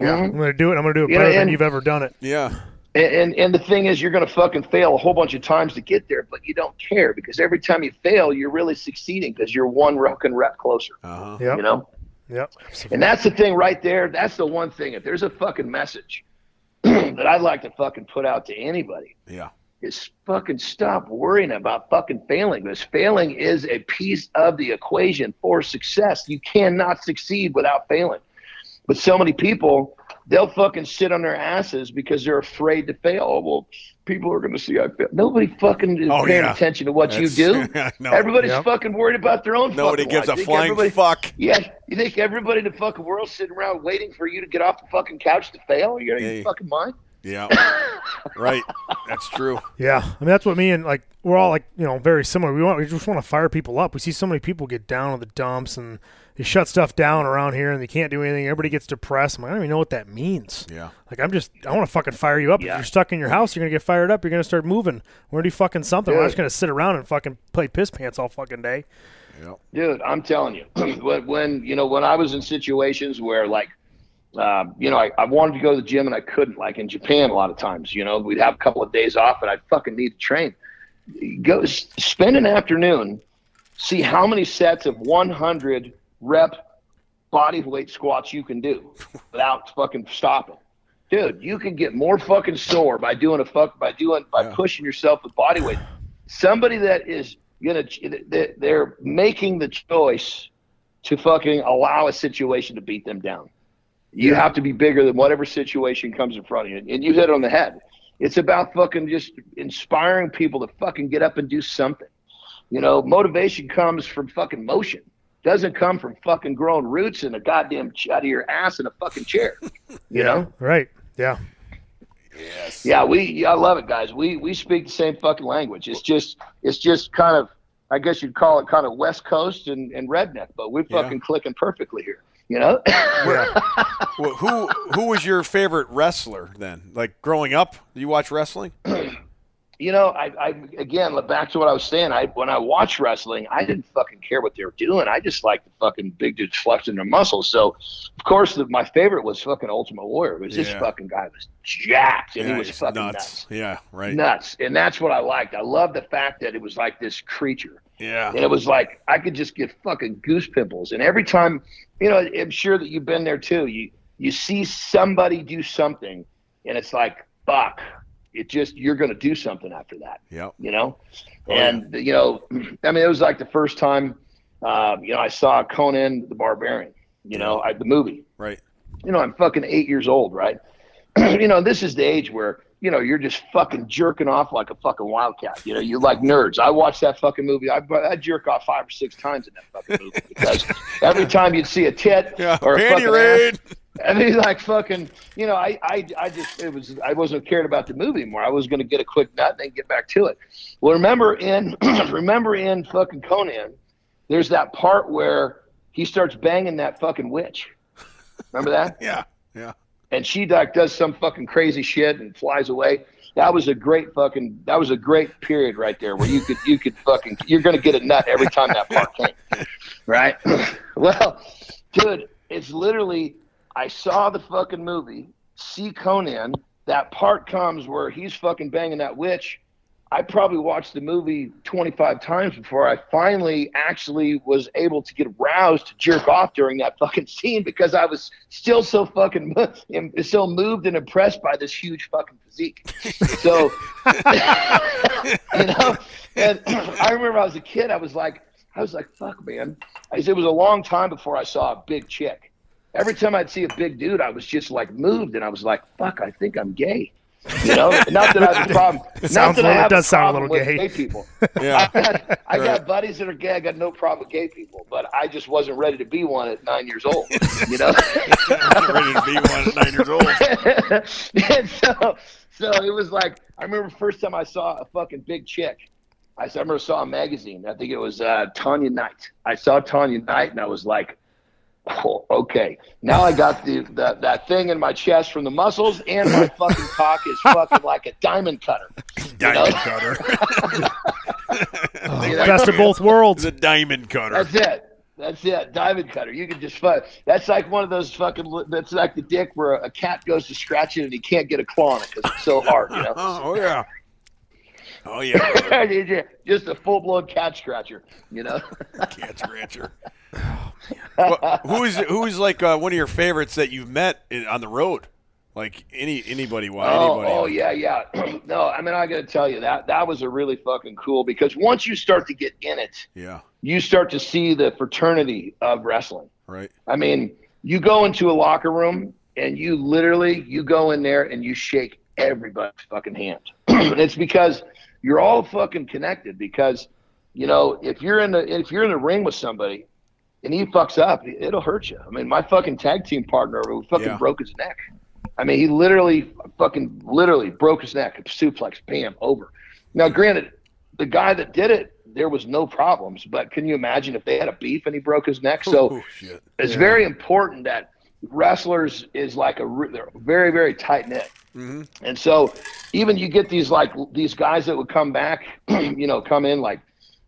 Yeah, mm-hmm. I'm gonna do it. I'm gonna do it You know, better than you've ever done it. yeah. And, and and the thing is, you're going to fucking fail a whole bunch of times to get there, but you don't care because every time you fail, you're really succeeding because you're one fucking rep closer. Uh huh. Yep. You know. Yep. And that's the thing right there. That's the one thing. If there's a fucking message [CLEARS THROAT] that I'd like to fucking put out to anybody, Yeah. is fucking stop worrying about fucking failing. Because failing is a piece of the equation for success. You cannot succeed without failing. But so many people, they'll fucking sit on their asses because they're afraid to fail. Oh, well, people are going to see I fail. Nobody fucking is Oh, paying yeah. attention to what That's- you do. [LAUGHS] I know. Everybody's Yep. fucking worried about their own Nobody fucking gives a lives. You think flying fuck. yeah, you think everybody in the fucking world's sitting around waiting for you to get off the fucking couch to fail? You're out of your fucking mind? Yeah. [LAUGHS] right. That's true. Yeah, I mean that's what me and like we're all like you know very similar. We want we just want to fire people up. We see so many people get down on the dumps and they shut stuff down around here and they can't do anything. Everybody gets depressed. I'm like, I don't even know what that means. Yeah. Like I'm just I want to fucking fire you up. If you're stuck in your house, you're gonna get fired up. You're gonna start moving. We're gonna do fucking something. We're not just gonna sit around and fucking play piss pants all fucking day. Yeah. Dude, I'm telling you, [CLEARS THROAT] when, when you know when I was in situations where like uh, you know, I, I wanted to go to the gym and I couldn't. Like in Japan, a lot of times, you know, we'd have a couple of days off and I'd fucking need to train. Go s- spend an afternoon, see how many sets of 100 rep body weight squats you can do without fucking stopping. Dude, you can get more fucking sore by doing a fuck by doing by Yeah. pushing yourself with body weight. Somebody that is gonna they're making the choice to fucking allow a situation to beat them down. You have to be bigger than whatever situation comes in front of you. And you hit it on the head. It's about fucking just inspiring people to fucking get up and do something. You know, motivation comes from fucking motion. Doesn't come from fucking growing roots in a goddamn ch- out of your ass in a fucking chair. [LAUGHS] You know? Right. Yeah. Yes. Yeah, we yeah, I love it, guys. We we speak the same fucking language. It's just it's just kind of I guess you'd call it kind of West Coast and, and redneck, but we're Yeah. fucking clicking perfectly here. You know? Yeah. [LAUGHS] Well, who who was your favorite wrestler then? Like growing up, did you watch wrestling? [CLEARS THROAT] you know, I, I again back to what I was saying. I when I watched wrestling, I didn't fucking care what they were doing. I just liked the fucking big dudes flexing their muscles. So, of course, the, my favorite was fucking Ultimate Warrior. It was this fucking guy was jacked and yeah, he was fucking nuts. nuts. Yeah, right. nuts, and that's what I liked. I loved the fact that it was like this creature. Yeah. And it was like I could just get fucking goose pimples. And every time, you know, I'm sure that you've been there too. You you see somebody do something, and it's like fuck. It just you're going to do something after that, Yep. you know. Oh, and you know, I mean, it was like the first time, um, you know, I saw Conan the Barbarian. You know, I, the movie. Right. You know, I'm fucking eight years old, right? [CLEARS THROAT] you know, this is the age where you know you're just fucking jerking off like a fucking wildcat. You know, you like nerds. I watched that fucking movie. I I jerk off five or six times in that fucking movie because [LAUGHS] every time you'd see a tit Yeah. or a Panty raid. ass, I mean, like fucking, you know, I, I, I just, it was, I wasn't cared about the movie anymore. I was going to get a quick nut and then get back to it. Well, remember in, [CLEARS THROAT] remember in fucking Conan, there's that part where he starts banging that fucking witch. Remember that? [LAUGHS] Yeah. Yeah. and she like does some fucking crazy shit and flies away. That was a great fucking. That was a great period right there where you could you could fucking. You're gonna get a nut every time that part came, [LAUGHS] right? [CLEARS THROAT] well, dude, it's literally. I saw the fucking movie, see Conan. That part comes where he's fucking banging that witch. I probably watched the movie 25 times before I finally actually was able to get roused to jerk off during that fucking scene because I was still so fucking [LAUGHS] so moved and impressed by this huge fucking physique. So, [LAUGHS] you know, and [CLEARS THROAT] I remember I was a kid, I was like, I was like, fuck, man. It was a long time before I saw a big chick. Every time I'd see a big dude, I was just like moved, and I was like, fuck, I think I'm gay. You know, [LAUGHS] not that I have a problem. not sounds that a I little- have it does sound a little with gay. people. [LAUGHS] Yeah. I, got, I Right. got buddies that are gay. I got no problem with gay people, but I just wasn't ready to be one at nine years old. You know. I [LAUGHS] wasn't ready to be one at nine years old. and so, so it was like I remember first time I saw a fucking big chick. I I remember saw a magazine. I think it was uh, Tonya Knight. I saw Tonya Knight, and I was like, oh, "Okay, now I got the, the that thing in my chest from the muscles, and my fucking cock is fucking [LAUGHS] like a diamond cutter." Diamond cutter. [LAUGHS] Oh, you know? Best of both worlds. the diamond cutter. That's it. That's it. Diamond cutter. You can just fuck. That's like one of those fucking. That's like the dick where a cat goes to scratch it and he can't get a claw on it because it's so hard. You know. Oh, [LAUGHS] oh yeah. Oh yeah. just a full blown cat scratcher, you know. Cat scratcher. [SIGHS] Well, who is who is like uh, one of your favorites that you've met in, on the road? Like any anybody? Why oh, anybody? oh yeah, yeah. [CLEARS THROAT] no, I mean I got to tell you that that was a really fucking cool because once you start to get in it, Yeah. you start to see the fraternity of wrestling. Right. I mean, you go into a locker room and you literally you go in there and you shake everybody's fucking hand. and [CLEARS THROAT] it's because you're all fucking connected because you know, if you're in the if you're in the ring with somebody and he fucks up, it'll hurt you. I mean, my fucking tag team partner who fucking Yeah. broke his neck. I mean, he literally fucking literally broke his neck, suplex, bam, over. Now, granted, the guy that did it, there was no problems, but can you imagine if they had a beef and he broke his neck? So oh shit. it's very important that wrestlers is like a they're very very tight knit Mm-hmm. and so even you get these like these guys that would come back [CLEARS THROAT] you know come in like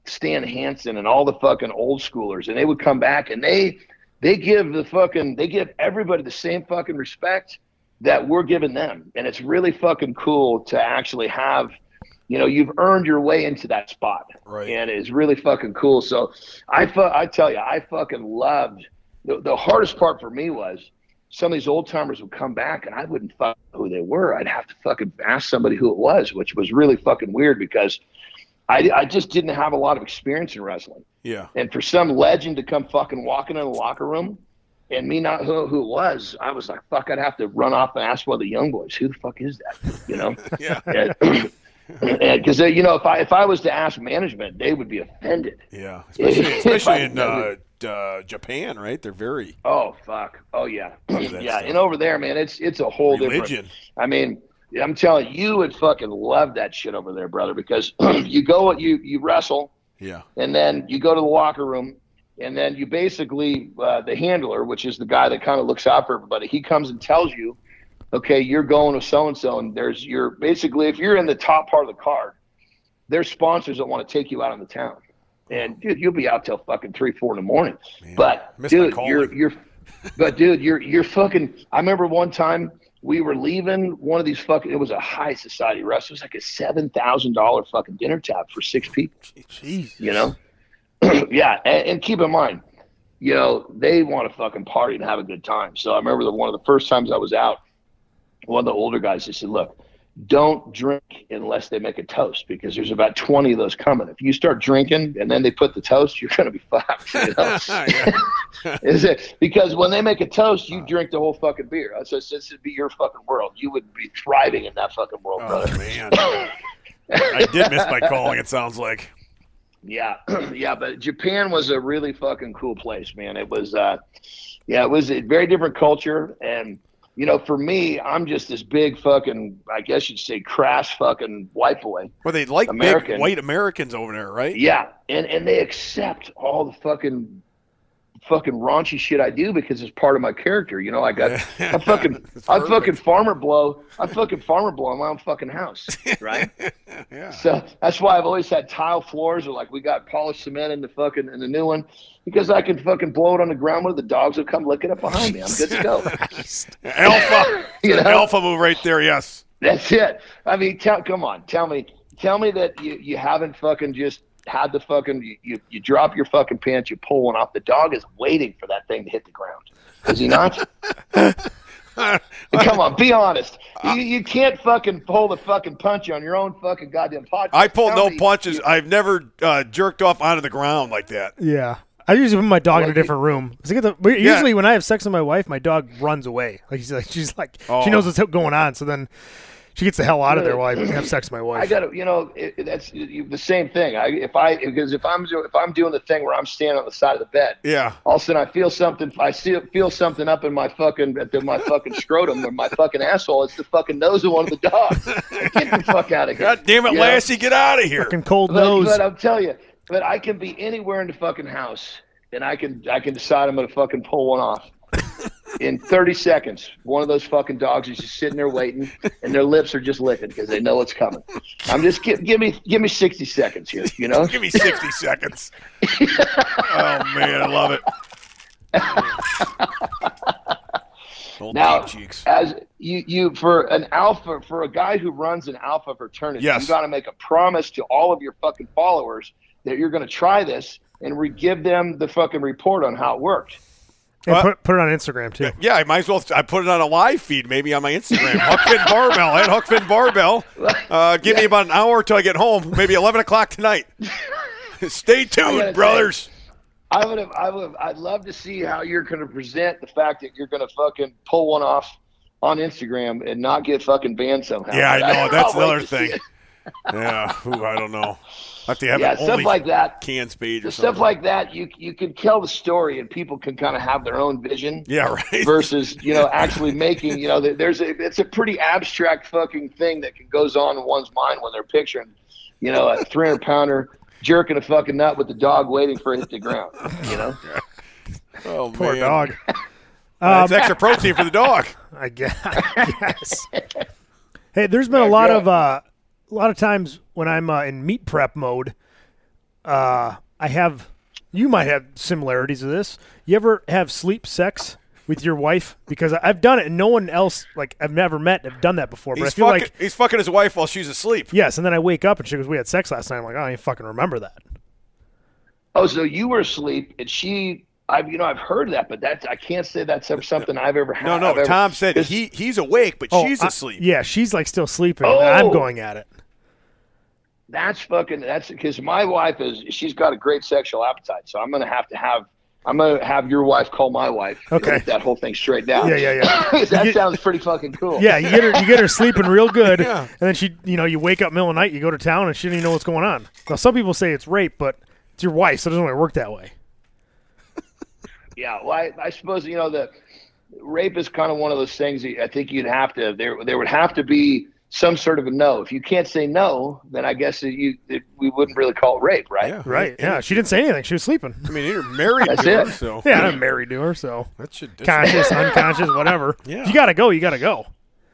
stan hansen and all the fucking old schoolers and they would come back and they they give the fucking they give everybody the same fucking respect that we're giving them, and it's really fucking cool to actually have. You know, you've earned your way into that spot, Right. and it's really fucking cool. So, I fu- I tell you, I fucking loved. The, the hardest part for me was some of these old timers would come back and I wouldn't fuck who they were. I'd have to fucking ask somebody who it was, which was really fucking weird because I, I just didn't have a lot of experience in wrestling. Yeah. And for some legend to come fucking walking in the locker room and me not who, who it was, I was like, fuck, I'd have to run off and ask one of the young boys, who the fuck is that? You know? [LAUGHS] Yeah. Because, [CLEARS THROAT] you know, if I, if I was to ask management, they would be offended. Yeah. [LAUGHS] Especially, especially in uh, uh, Japan, right? They're very Oh, fuck. Oh, yeah. [CLEARS THROAT] yeah. stuff. And over there, man, it's, it's a whole different. religion. I mean, I'm telling you, you would fucking love that shit over there, brother, because [CLEARS THROAT] you go, you, you wrestle, Yeah. and then you go to the locker room and then you basically uh, the handler which is the guy that kind of looks out for everybody he comes and tells you okay you're going with so and so and there's your basically if you're in the top part of the card there's sponsors that want to take you out on the town. And dude you'll be out till fucking three four in the morning. But dude you're you're but dude you're you're fucking i remember one time we were leaving one of these fucking it was a high society restaurant. It was like a seven thousand dollar fucking dinner tab for six people. Jeez. you know? [CLEARS THROAT] Yeah and, and keep in mind you know they want to fucking party and have a good time. So i remember that one of the first times i was out one of the older guys he said look don't drink unless they make a toast because there's about 20 of those coming if you start drinking and then they put the toast you're going to be [LAUGHS] fucked you know? [LAUGHS] [LAUGHS] Is it because when they make a toast, you drink the whole fucking beer? I So this would be your fucking world. You would be thriving in that fucking world, Oh brother. man. I did miss my calling. It sounds like. Yeah, [CLEARS THROAT] yeah, but Japan was a really fucking cool place, man. It was, uh, yeah, it was a very different culture, and you know, for me, I'm just this big fucking, I guess you'd say, crass fucking white boy. Well, they like American. big white Americans over there, right? Yeah, and and they accept all the fucking fucking raunchy shit I do because it's part of my character. You know, I got I fucking [LAUGHS] I fucking farmer blow I fucking farmer blow in my own fucking house, [LAUGHS] right? Yeah. So that's why I've always had tile floors or like we got polished cement in the fucking in the new one because I can fucking blow it on the ground where the dogs will come lick it up behind me. I'm good to go. [LAUGHS] Alpha. You know? alpha move right there. Yes. That's it. I mean, tell, come on, tell me, tell me that you, you haven't fucking just had the fucking you, you you drop your fucking pants, you pull one off. The dog is waiting for that thing to hit the ground. Is he not? [LAUGHS] come on, be honest. You, you can't fucking pull the fucking punch on your own fucking goddamn podcast. I pull no me- punches. I've never uh, jerked off onto the ground like that. Yeah. I usually put my dog in a Like- different room. 'Cause I get the- we- Yeah. Usually, when I have sex with my wife, my dog runs away. Like she's like she's like Oh. she knows what's going on. So then she gets the hell out of there while I have sex with my wife. I got to, you know, it, it- that's the same thing. I, if I because if I'm if I'm doing the thing where I'm standing on the side of the bed, Yeah. all of a sudden I feel something. I see feel something up in my fucking at the, my fucking scrotum or my fucking asshole. It's the fucking nose of one of the dogs. Get the fuck out of here! God damn it, You know? Lassie, get out of here. Fucking cold But, nose. but I'm telling you, but I can be anywhere in the fucking house, and I can I can decide I'm gonna fucking pull one off. In 30 seconds, one of those fucking dogs is just sitting there waiting, and their lips are just licking because they know it's coming. I'm just give, give me give me 60 seconds here, you know. Give me 60 seconds. [LAUGHS] oh, man, I love it. Old Now, deep cheeks. as you, you for an alpha for a guy who runs an alpha fraternity, Yes. you got to make a promise to all of your fucking followers that you're going to try this and re- give them the fucking report on how it worked. And What? put, put it on Instagram too. Yeah, I might as well. I put it on a live feed, maybe on my Instagram. Huckfin Barbell at Huckfin Barbell. Uh, give me about an hour till I get home. Maybe eleven o'clock tonight. [LAUGHS] Stay tuned, say- brothers. I would have, I would have, I'd love to see how you're going to present the fact that you're going to fucking pull one off on Instagram and not get fucking banned somehow. Yeah, I know. [LAUGHS] That's I'll another to see thing. It. Yeah, Ooh, I don't know. Have to have Yeah, stuff only like that. cans page or The something. stuff like that, you you can tell the story and people can kind of have their own vision. yeah, right. versus you know [LAUGHS] actually making you know there's a it's a pretty abstract fucking thing that can goes on in one's mind when they're picturing you know a 300 pounder jerking a fucking nut with the dog waiting for it to hit the ground you know [LAUGHS] oh, Poor man. dog. [LAUGHS] Uh, it's extra protein for the dog. I guess. I guess. hey, there's been a lot of uh, a lot of times when I'm uh, in meat prep mode, uh, I have you might have similarities to this. You ever have sleep sex with your wife? Because I- I've done it, and no one else like I've never met have done that before. But He's I feel fucking, like he's fucking his wife while she's asleep. yes, and then I wake up and she goes, "We had sex last night." I'm like, oh, I didn't fucking remember that. Oh, so you were asleep and she. I've you know I've heard that, but that's I can't say that's ever something I've ever had. No, no. I've ever- Tom said he he's awake, but Oh, she's I- asleep. yeah, she's like still sleeping. and I'm Oh. going at it. That's fucking. That's because my wife is. She's got a great sexual appetite, so I'm gonna have to have. I'm gonna have your wife call my wife. Okay. that whole thing straight down. Yeah, yeah, yeah. [LAUGHS] that get- sounds pretty fucking cool. Yeah, you get her, you get her sleeping real good, [LAUGHS] Yeah. and then she, you know, you wake up middle of the night, you go to town, and she doesn't even know what's going on. Now, some people say it's rape, but it's your wife, so it doesn't really work that way. Yeah, well, I, I suppose you know the rape is kind of one of those things. I think you'd have to there. There would have to be some sort of a no. If you can't say no, then I guess that you that we wouldn't really call it rape, right? Yeah, Right? Yeah, she didn't say anything. She was sleeping. I mean, you're married That's to her, so [LAUGHS] Yeah, I'm married to her, so that should. That's, conscious, unconscious, whatever. [LAUGHS] Yeah. If you gotta go, you gotta go.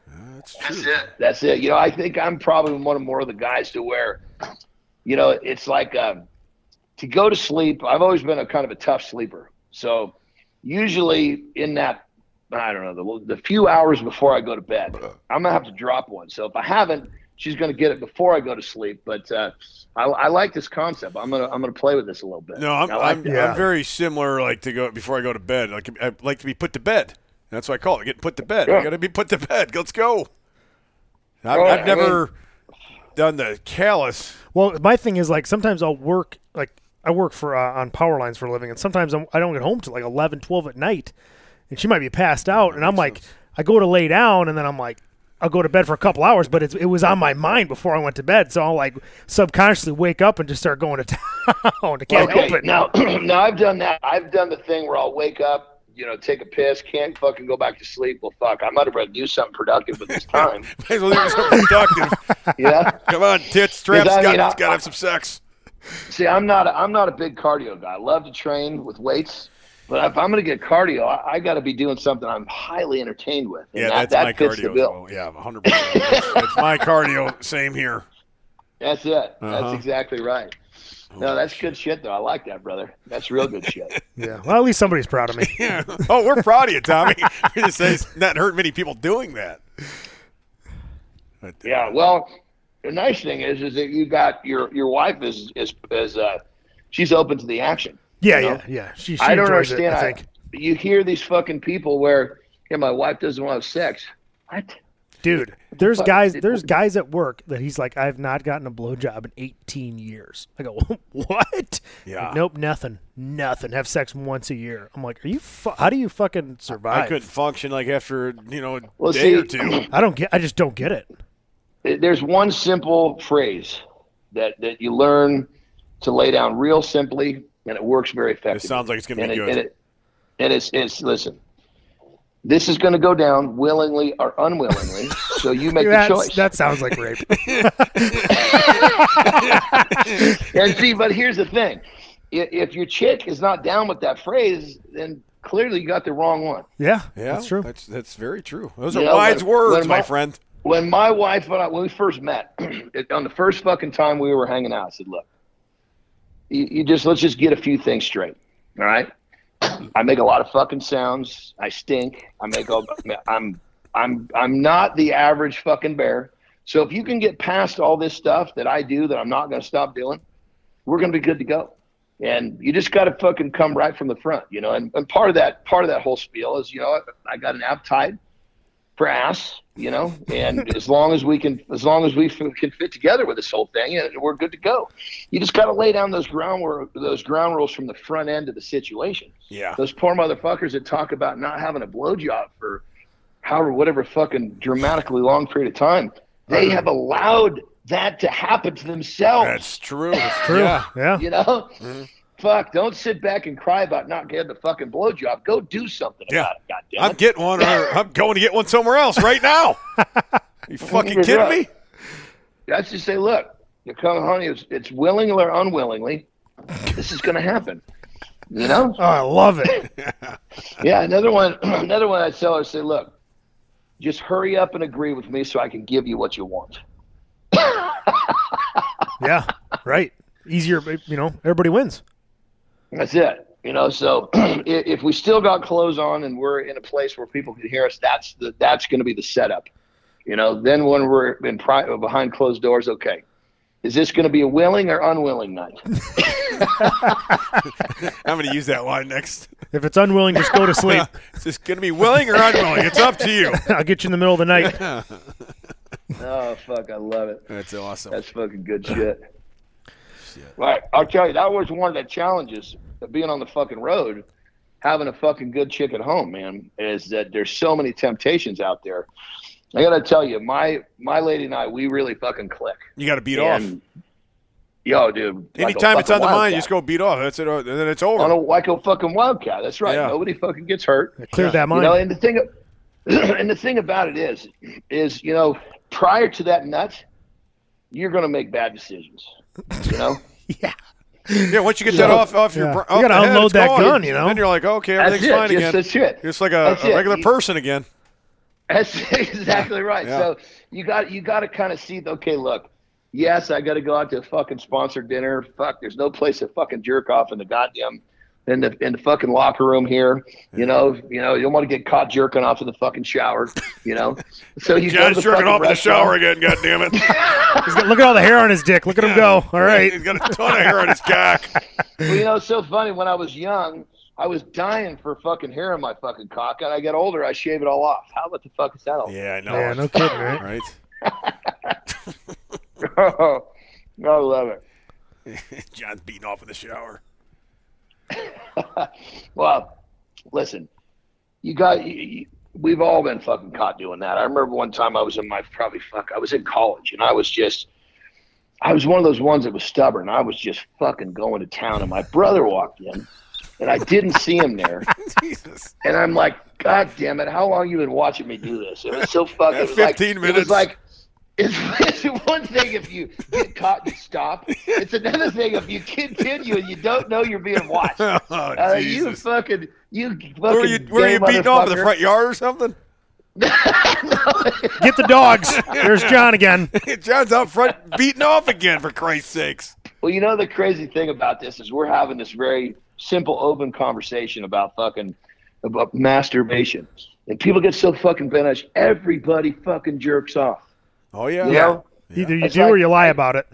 that's That's it. That's it. You know, I think I'm probably one of more of the guys to where, you know, it's like um, to go to sleep. I've always been a kind of a tough sleeper. So usually in that, I don't know, the, the few hours before I go to bed, I'm gonna have to drop one. So if I haven't, she's gonna get it before I go to sleep. But uh, I, I like this concept. I'm gonna I'm gonna play with this a little bit. No, I'm I like I'm. Yeah. I'm very similar. Like to go before I go to bed. Like I like to be put to bed. That's what I call it. Get put to bed. I got to be put to bed. Let's go. I've, Well, I've I never done the callous. Well, my thing is like sometimes I'll work like I work for uh, on power lines for a living, and sometimes I'm, I don't get home till like 11, 12 at night, and she might be passed out, and I'm like, I go to lay down, and then I'm like, I'll go to bed for a couple hours, but it's, it was on my mind before I went to bed, so I'll like subconsciously wake up and just start going to [LAUGHS] town. I can't okay, help it. now [CLEARS THROAT] now I've done that. I've done the thing where I'll wake up, you know, take a piss, can't fucking go back to sleep. Well, fuck, I might have better do something productive with this [LAUGHS] time. Might as well do something productive. [LAUGHS] yeah. Come on, tits, straps. I mean, Got I- to have some sex. See, I'm not a, I'm not a big cardio guy. I love to train with weights, but if I'm going to get cardio, I, I got to be doing something I'm highly entertained with. And Yeah, that, that's that my fits cardio. the bill. well. Yeah, 100. percent that's, that's my cardio. Same here. That's it. That's Uh-huh. exactly right. No, that's good shit though. I like that, brother. That's real good shit. [LAUGHS] Yeah, well, at least somebody's proud of me. [LAUGHS] Yeah. Oh, we're proud of you, Tommy. [LAUGHS] you just say it's not hurt many people doing that. But, uh, Yeah. Well, the nice thing is, is that you got your your wife is is is uh, she's open to the action. Yeah, You know? yeah, yeah. She, she I don't understand. It, I I think, you hear these fucking people where, yeah, my wife doesn't want to have sex. What? dude. There's But guys. There's guys at work that he's like, I've not gotten a blowjob in 18 years. I go, [LAUGHS] what? Yeah. Like, nope, nothing, nothing. Have sex once a year. I'm like, are you? Fu- how do you fucking survive? I couldn't function like after you know a Well, day see- or two. [CLEARS THROAT] I don't get. I just don't get it. There's one simple phrase that that you learn to lay down real simply, and it works very effectively. It sounds like it's going to be it, good. And, it, and it's it's listen. This is going to go down willingly or unwillingly, so you make [LAUGHS] the choice. that sounds like rape. [LAUGHS] [LAUGHS] And see, but here's the thing: if, if your chick is not down with that phrase, then clearly you got the wrong one. yeah, yeah, that's true. That's that's very true. Those You are know, wise when- words, when my my- friend. When my wife and I, when we first met, [CLEARS THROAT] it, on the first fucking time we were hanging out, I said, "Look, you, you just let's just get a few things straight, all right? I make a lot of fucking sounds. I stink. I make all. I'm I'm I'm not the average fucking bear. So if you can get past all this stuff that I do that I'm not going to stop doing, we're going to be good to go. And you just got to fucking come right from the front, you know. And, and part of that part of that whole spiel is, you know, I got an appetite for ass, you know. And as long as we can, as long as we f- can fit together with this whole thing, and we're good to go. You just got to lay down those ground those ground rules from the front end of the situation. Yeah. Those poor motherfuckers that talk about not having a blowjob for however whatever fucking dramatically long period of time, they have allowed that to happen to themselves. That's true. That's True. Yeah. Yeah. You know? Mm-hmm. Fuck, don't sit back and cry about not getting the fucking blowjob. Go do something Yeah. about it, goddamn I'm getting one, or [LAUGHS] I'm going to get one somewhere else right now. [LAUGHS] you fucking kidding me? That's just say, look, you're coming, honey, it's, it's willingly or unwillingly, this is going to happen. You know? Oh, I love it. [LAUGHS] Yeah, another one, [CLEARS THROAT] another one I tell her, say, look, just hurry up and agree with me so I can give you what you want. Yeah, right. Easier, you know. Everybody wins. That's it. You know, so [CLEARS THROAT] if we still got clothes on and we're in a place where people can hear us, that's the that's going to be the setup. You know, then when we're in pri- behind closed doors, okay, is this going to be a willing or unwilling night? [LAUGHS] [LAUGHS] I'm going to use that line next. If it's unwilling, just go to sleep. [LAUGHS] Is this going to be willing or unwilling? It's up to you. I'll get you in the middle of the night. oh fuck, I love it. That's awesome. That's fucking good shit. Right, I'll tell you, that was one of the challenges of being on the fucking road, having a fucking good chick at home, man. Is that there's so many temptations out there. I gotta tell you, my my lady and I, we really fucking click. You got to beat off. Yo, dude. like a Anytime it's on the mind, you just go beat off. That's it, and then it's over. on a like a fucking wildcat. That's right. Yeah. Nobody fucking gets hurt. Clear that You mind. know, and the thing, [CLEARS THROAT] and the thing about it is, is you know, prior to that nut, you're gonna make bad decisions. You know. [LAUGHS] yeah. Yeah, once you get So- that off off your Yeah. br- You off gotta the head, unload that gone. gun, you know? Then you're like, okay, That's everything's it. fine Just, again. that's it. You're just like a, That's a regular You- person again. That's [LAUGHS] exactly right. Yeah. So you got you got to kind of see. Okay, look. Yes, I got to go out to a fucking sponsored dinner. Fuck, there's no place to fucking jerk off in the goddamn in the in the fucking locker room here. You know, you know, you don't want to get caught jerking off in the fucking shower. You know, [LAUGHS] so you go to John's jerking off in the shower again. God damn it! [LAUGHS] He's got, look at all the hair on his dick. Look at him go. All right. He's got a ton of hair on his [LAUGHS] cock. Well, you know, it's so funny. When I was young, I was dying for fucking hair on my fucking cock, and I get older, I shave it all off. How about the fuck is that all? Yeah, I know. Yeah, no kidding, right? Right? Oh, I love it. John's beating off in the shower. [LAUGHS] Well, listen, you got. You, you, we've all been fucking caught doing that. I remember one time I was in my probably fuck. I was in college, and I was just. I was one of those ones that was stubborn. I was just fucking going to town, and my brother walked in, and I didn't see him there. [LAUGHS] Jesus. And I'm like, God damn it! How long you been watching me do this? It was so fucking. Yeah, it was like- 15 It minutes. was like. It's, it's one thing if you get caught and stop. It's another thing if you continue and you don't know you're being watched. [LAUGHS] Oh, Uh, you fucking, you fucking. Were you, were you beating off in the front yard or something? [LAUGHS] Get the dogs. There's John again. [LAUGHS] John's out front beating off again, for Christ's sakes. Well, you know the crazy thing about this is we're having this very simple, open conversation about fucking about masturbation, and people get so fucking finished. Everybody fucking jerks off. Oh, yeah. You know? Either you It's do or you lie about it.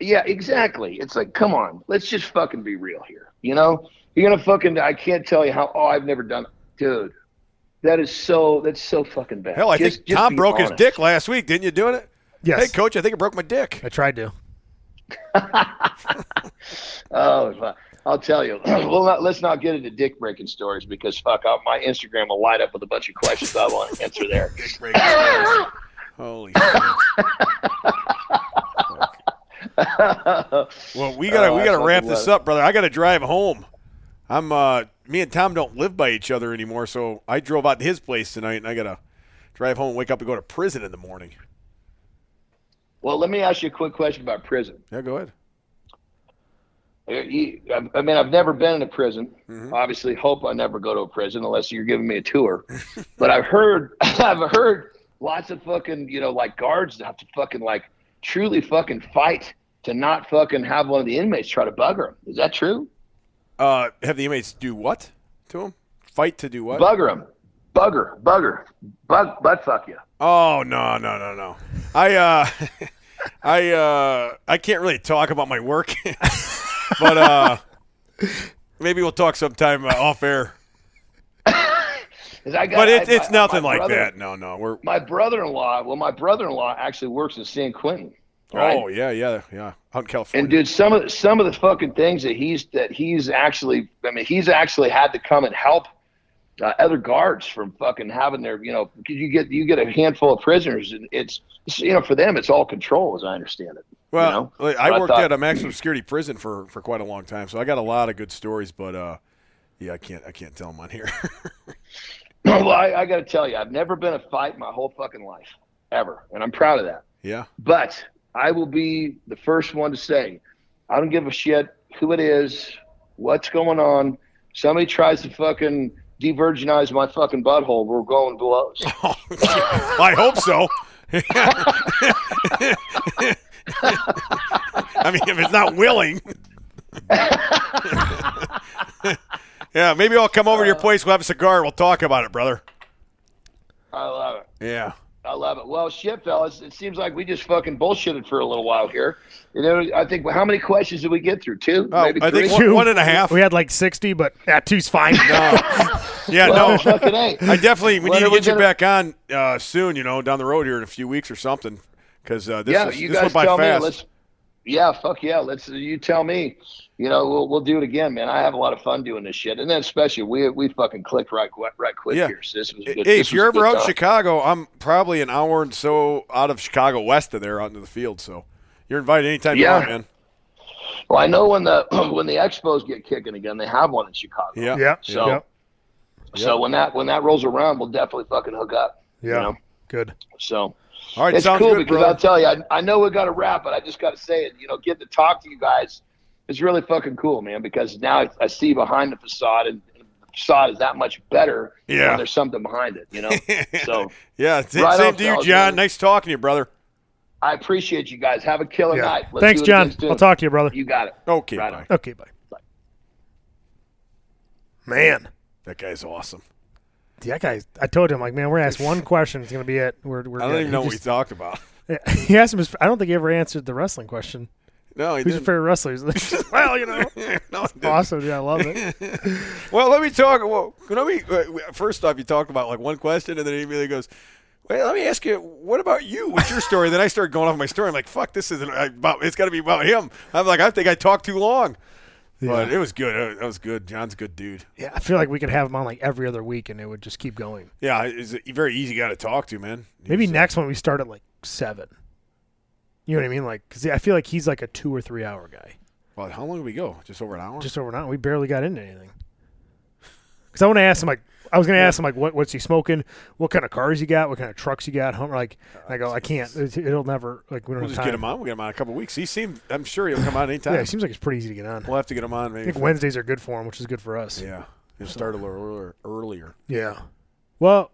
Yeah, exactly. It's like, come on, let's just fucking be real here. You know, you're gonna fucking. I can't tell you how. Oh, I've never done, it. dude. That is so. That's so fucking bad. Hell, I Just- think just Tom be broke his dick last week. Didn't you doing it? Yes. Hey, coach, I think I broke my dick. I tried to. [LAUGHS] Oh. I'll tell you. [CLEARS THROAT] well, not, let's not get into dick breaking stories because fuck, I, my Instagram will light up with a bunch of questions I want to answer there. [LAUGHS] Dick breaking stories. Holy [LAUGHS] shit. Well, we gotta Oh, we gotta wrap this it. up, brother. I gotta drive home. I'm uh me and Tom don't live by each other anymore, so I drove out to his place tonight and I gotta drive home, wake up and go to prison in the morning. well, let me ask you a quick question about prison. Yeah, go ahead. Uh, I I mean, I've never been in a prison. Mm-hmm. Obviously, hope I never go to a prison unless you're giving me a tour. [LAUGHS] but I've heard, [LAUGHS] I've heard lots of fucking, you know, like guards have to fucking like truly fucking fight to not fucking have one of the inmates try to bugger them. Is that true? Uh have the inmates do what to him? Fight to do what? Bugger them, bugger, bugger, bug, butt fuck you. Oh no, no, no, no. I uh [LAUGHS] I uh I can't really talk about my work. [LAUGHS] but uh maybe we'll talk sometime uh, off air. I got, But it's I- it's my- nothing my like brother- that. No, no. We're My brother-in-law, well, my brother-in-law actually works in San Quentin. Right? Oh, yeah, yeah, yeah. Out in California. And dude, some of some of the fucking things that he's that he's actually, I mean, he's actually had to come and help uh, other guards from fucking having their, you know, because you get you get a handful of prisoners, and it's, you know for them it's all control, as I understand it. Well, you know? I But worked thought- at a maximum security prison for, for quite a long time, so I got a lot of good stories. But uh, yeah, I can't I can't tell them on here. [LAUGHS] [CLEARS THROAT] well, I, I got to tell you, I've never been a fight my whole fucking life, ever, and I'm proud of that. yeah, But I will be the first one to say, I don't give a shit who it is, what's going on. Somebody tries to fucking de-virginize my fucking butthole, we're going blows. [LAUGHS] I hope so. [LAUGHS] I mean, if it's not willing, [LAUGHS] Yeah, maybe I'll come over Uh, to your place. We'll have a cigar. We'll talk about it, brother. I love it. Yeah. I love it. Well, shit, fellas, it seems like we just fucking bullshitted for a little while here. You know, I think how many questions did we get through? Two, Oh, maybe I three. think one, one and a half. We had like 60, but yeah, two's fine. no. [LAUGHS] Yeah, well, no. fucking a. I definitely we When need to get you gonna- back on uh, soon. You know, down the road here in a few weeks or something. Because uh, this, yeah, is, you this guys went by tell fast. me. Let's. Yeah, fuck yeah. Let's. You tell me. You know, we'll we'll do it again, man. I have a lot of fun doing this shit, and then especially we we fucking clicked right right quick Yeah. here. So this was a Hey, good. if this you're ever out in time. Chicago, I'm probably an hour and so out of Chicago west of there, out into the field. So you're invited anytime Yeah. you want, man. well, I know when the [CLEARS THROAT] when the Expos get kicking again, they have one in Chicago. Yeah. yeah. So- yeah. So when that when that rolls around, we'll definitely fucking hook up. Yeah. You know? Good. So All right, it's sounds cool good, because brother. I'll tell you, I, I know we got to wrap, but I just got to say it. You know, get to talk to you guys is really fucking cool, man. Because now I, I see behind the facade, and the facade is that much better Yeah. when there's something behind it. You know, [LAUGHS] so yeah, sa- Right same to you, John. man. Nice talking to you, brother. I appreciate you guys. Have a killer Yeah. night. Let's Thanks, John. I'll talk to you, brother. You got it. Okay, Right bye. Okay, bye. Man. That guy's awesome. That guy, I told him, like, man, we're asked one question. It's going to be it. We're, we're I don't good. even know he what we talked about. [LAUGHS] He asked him, his, I don't think he ever answered the wrestling question. No, Who's your didn't. favorite wrestler? [LAUGHS] [LAUGHS] Well, you know. [LAUGHS] no. Awesome. Yeah, I love it. Well, let me talk. Well, let me. Uh, first off, you talked about like one question, and then he immediately goes, "Well, let me ask you, what about you? What's your story?" then I started going off my story. I'm like, "Fuck, this isn't about. It's got to be about him." I'm like, I think I talked too long, but it was good. Uh, That was good. John's a good dude. Yeah, I feel like we could have him on like every other week and it would just keep going. Yeah, he's a very easy guy to talk to, man. Maybe uh, next one we start at like seven. You know what I mean? Like, because I feel like he's like a two or three hour guy. Well, how long did we go? Just over an hour. Just over an hour. we barely got into anything. Because I want to ask him like, I was going to ask him like, what what's he smoking? What kind of cars you got? What kind of trucks you got? Home like, uh, I go, oh, I can't. It- It'll never like we don't we'll just time. get him on. We'll get him on in a couple weeks. He seemed. I'm sure he'll come on [LAUGHS] anytime. Yeah, it seems like it's pretty easy to get on. we'll have to get him on. I Maybe. think Wednesdays are good for him, which is good for us. Yeah, he'll start a little earlier. Yeah. Well,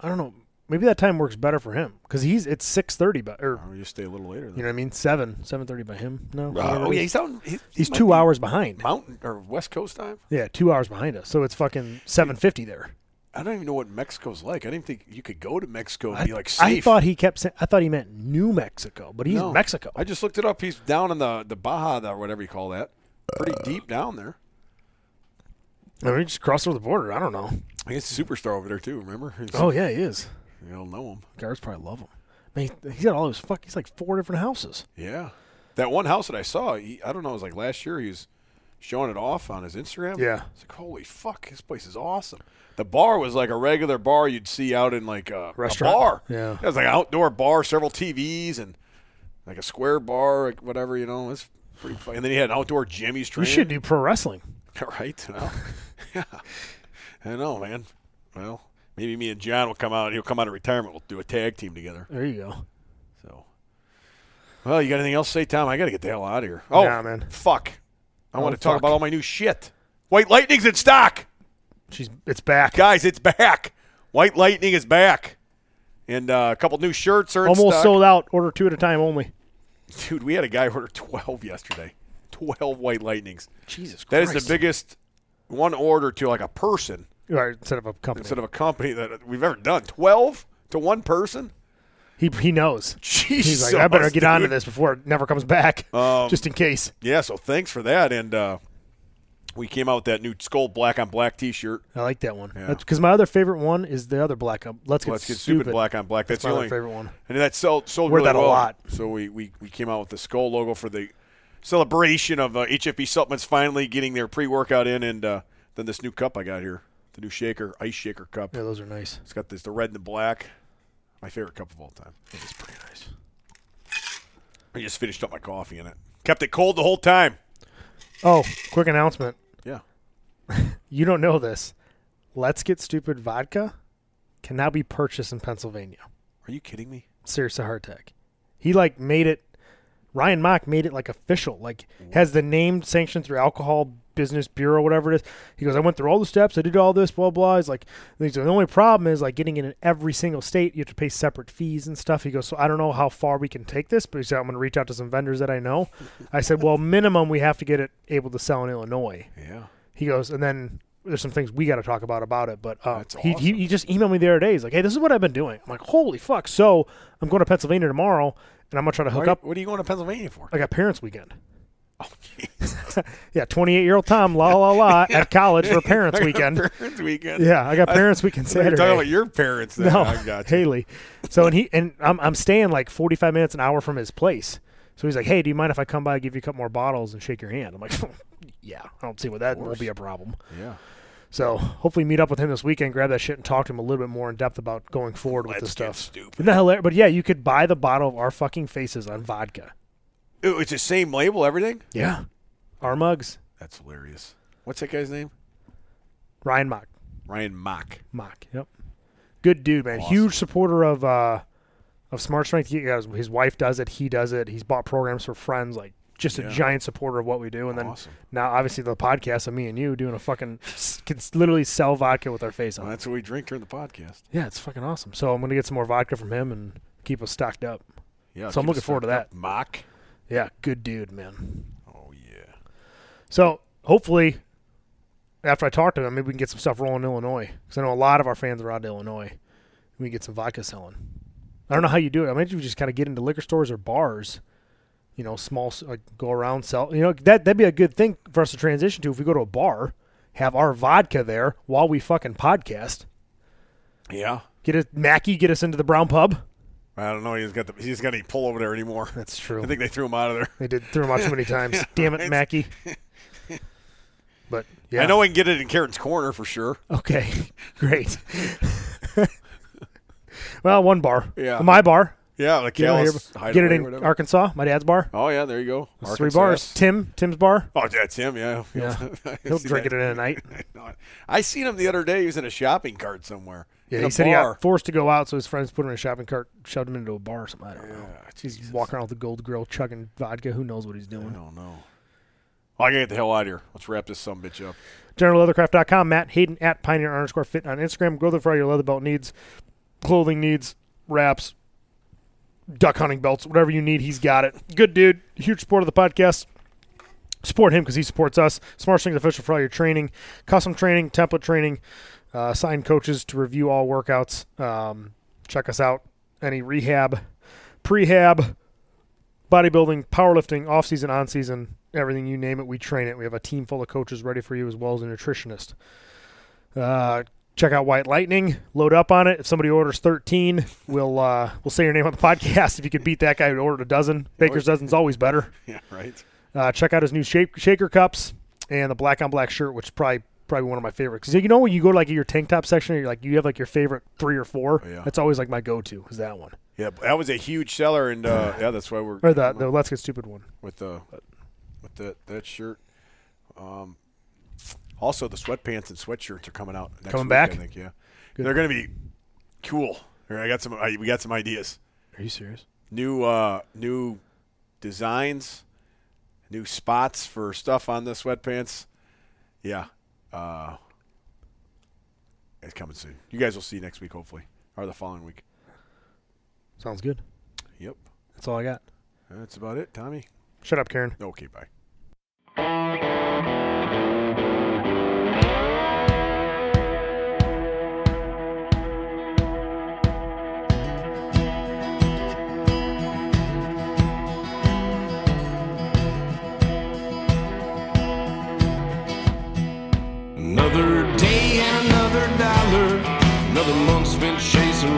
I don't know. Maybe that time works better for him because he's it's six thirty, but or Or you stay a little later. Then. you know what I mean seven seven thirty by him. No, Uh, oh yeah, he's out. He, he he's two hours behind. Mountain or West Coast time. Yeah, two hours behind us. So it's fucking seven fifty there. I don't even know what Mexico's like. I didn't think you could go to Mexico and I, be like I thought he kept saying. I thought he meant New Mexico, but he's No. Mexico. I just looked it up. He's down in the the Baja, or whatever you call that. Pretty deep down there. I mean, he just crossed over the border. I don't know. I guess he's a superstar over there too. Remember? He's, Oh yeah, he is. You don't know him. Guards probably love him. Man, he, he's got all those fuck. He's like four different houses. Yeah, that one house that I saw. He, I don't know. It was like last year. He was showing it off on his Instagram. Yeah. It's like holy fuck, this place is awesome. The bar was like a regular bar you'd see out in like a, a Restaurant. bar. Yeah. it was like an outdoor bar, several TVs, and like a square bar, like whatever you know. It's pretty fun. And then he had an outdoor gym he's You should do pro wrestling. [LAUGHS] right? Well, [LAUGHS] yeah, I know, man. Well, maybe me and John will come out. He'll come out of retirement. We'll do a tag team together. There you go. So, well, you got anything else to say, Tom? I got to get the hell out of here. Oh, Nah, man. Fuck. I Oh, want to talk about all my new shit. White Lightning's in stock, She's it's back. guys. It's back. White Lightning is back, and uh, a couple new shirts are in Almost stock. sold out. Order two at a time only. Dude, we had a guy order twelve yesterday. Twelve White Lightnings. Jesus That Christ. is the biggest one order to like a person Right, instead of a company. instead of a company that we've ever done. Twelve to one person. he he knows. Jesus, He's like, I better get onto dude. this before it never comes back, Um, just in case. Yeah, so thanks for that. And uh, we came out with that new skull black on black T-shirt. I like that one. Yeah. Because my other favorite one is the other black. up. Let's get, Let's get stupid. stupid black on black. That's, That's my only favorite one. And that sold sold Wear really that a well. lot. So we, we we came out with the skull logo for the celebration of uh, HFB supplements finally getting their pre-workout in, and uh, then this new cup I got here, the new shaker ice shaker cup. Yeah, those are nice. It's got this the red and the black. My favorite cup of all time. It is pretty nice. I just finished up my coffee in it. Kept it cold the whole time. Oh, quick announcement. Yeah. [LAUGHS] You don't know this. Let's Get Stupid vodka can now be purchased in Pennsylvania. Are you kidding me? Serious Hardtech. He like made it. Ryan Mock made it like official. Like has the name sanctioned through Alcohol Business Bureau, whatever it is. He goes, I went through all the steps. I did all this, blah blah. He's like, the only problem is like getting it in every single state. You have to pay separate fees and stuff. He goes, so I don't know how far we can take this, but he said I'm going to reach out to some vendors that I know. I said, well, minimum we have to get it able to sell in Illinois. Yeah. He goes, and then there's some things we got to talk about about it. But uh, That's he, he he just emailed me the other day. He's like, "Hey, this is what I've been doing." I'm like, "Holy fuck!" So I'm going to Pennsylvania tomorrow, and I'm gonna try to hook Why- up. What are you going to Pennsylvania for? I got parents' weekend. Oh. [LAUGHS] Yeah, 28 year old Tom, la la la, [LAUGHS] at college for parents' [LAUGHS] weekend. Parents weekend. Yeah, I got parents' weekend I were Saturday. talking about your parents. Then. No, I got you. Haley. So and he and I'm I'm staying like 45 minutes an hour from his place. So he's like, "Hey, do you mind if I come by, give you a couple more bottles, and shake your hand?" I'm like, "Yeah, I don't see what that will be a problem." Yeah. So hopefully meet up with him this weekend, grab that shit, and talk to him a little bit more in depth about going forward with Let's this get stuff. stupid. Isn't that hilarious? But yeah, you could buy the bottle of our fucking faces on vodka. Ooh, it's the same label, everything. Yeah, our mugs. That's hilarious. What's that guy's name? Ryan Mock. Ryan Mock. Mock. Yep. Good dude, man. Awesome. Huge supporter of uh of Smart Strength. He has, his wife does it. He does it. He's bought programs for friends. Like just a Yeah. giant supporter of what we do. And then Awesome. now, obviously, the podcast of me and you doing a fucking can literally sell vodka with our face on. Well, it. that's what we drink during the podcast. Yeah, it's fucking awesome. So I'm gonna get some more vodka from him and keep us stocked up. Yeah. So I'm looking forward to that. Mock. Yeah, good dude, man. Oh yeah. So hopefully, after I talk to him, maybe we can get some stuff rolling in Illinois because I know a lot of our fans are out to Illinois. We can get some vodka selling. I don't know how you do it. I imagine you just kind of get into liquor stores or bars. You know, small like go around sell. You know that that'd be a good thing for us to transition to if we go to a bar, have our vodka there while we fucking podcast. Yeah. Get it, Mackie, get us into the brown pub. I don't know. He's got the. He's got any pull over there anymore. That's true. [LAUGHS] I think they threw him out of there. They did threw him out too many [LAUGHS] times. Damn it, right. Mackie. [LAUGHS] But yeah, I know we can get it in Karen's corner for sure. Okay, great. well, one bar. Yeah. my bar. Yeah, like Get it, here, get it in. Arkansas. My dad's bar. Oh yeah, there you go. Three bars. Tim, Tim's bar. Oh, that's Tim. Yeah, Yeah. He'll drink that. it in a night. I seen him the other day. He was in a shopping cart somewhere. Yeah, he said he bar. got forced to go out, so his friends put him in a shopping cart, shoved him into a bar or something. I don't know. Yeah, He's walking around with a gold grill, chugging vodka. Who knows what he's doing? I don't know. Oh, I gotta get the hell out of here. Let's wrap this some bitch up. GeneralLeathercraft.com. Matt Hayden at Pioneer underscore Fit on Instagram. Go there for all your leather belt needs, clothing needs, wraps, duck hunting belts, whatever you need. He's got it. Good dude. Huge support of the podcast. Support him because he supports us. Smart Strength official for all your training, custom training, template training, uh, assigned coaches to review all workouts. Um, check us out. Any rehab, prehab, bodybuilding, powerlifting, off season, on season, everything you name it, we train it. We have a team full of coaches ready for you as well as a nutritionist. Uh, check out White Lightning. Load up on it. If somebody orders thirteen, we'll uh, we'll say your name on the podcast. If you could beat that guy who ordered a dozen, Baker's dozen's always better. [LAUGHS] Yeah, right. Uh, check out his new shake, shaker cups and the black on black shirt, which is probably probably one of my favorites. Because you know when you go to like your tank top section, you're like you have like your favorite three or four. Oh, yeah. That's always like my go to is that one Yeah, that was a huge seller, and uh, [SIGHS] yeah, that's why we're or the the let's get stupid one. with the with that that shirt. Um, also, the sweatpants and sweatshirts are coming out next Coming week, back? I think. Yeah, Good. they're going to be cool. Here, I got some. I, we got some ideas. Are you serious? New uh, new designs, new spots for stuff on the sweatpants. Yeah, uh, it's coming soon. You guys will see next week, hopefully, or the following week. Sounds good. Yep, That's all I got. that's about it, Tommy. Shut up, Karen. Okay, bye.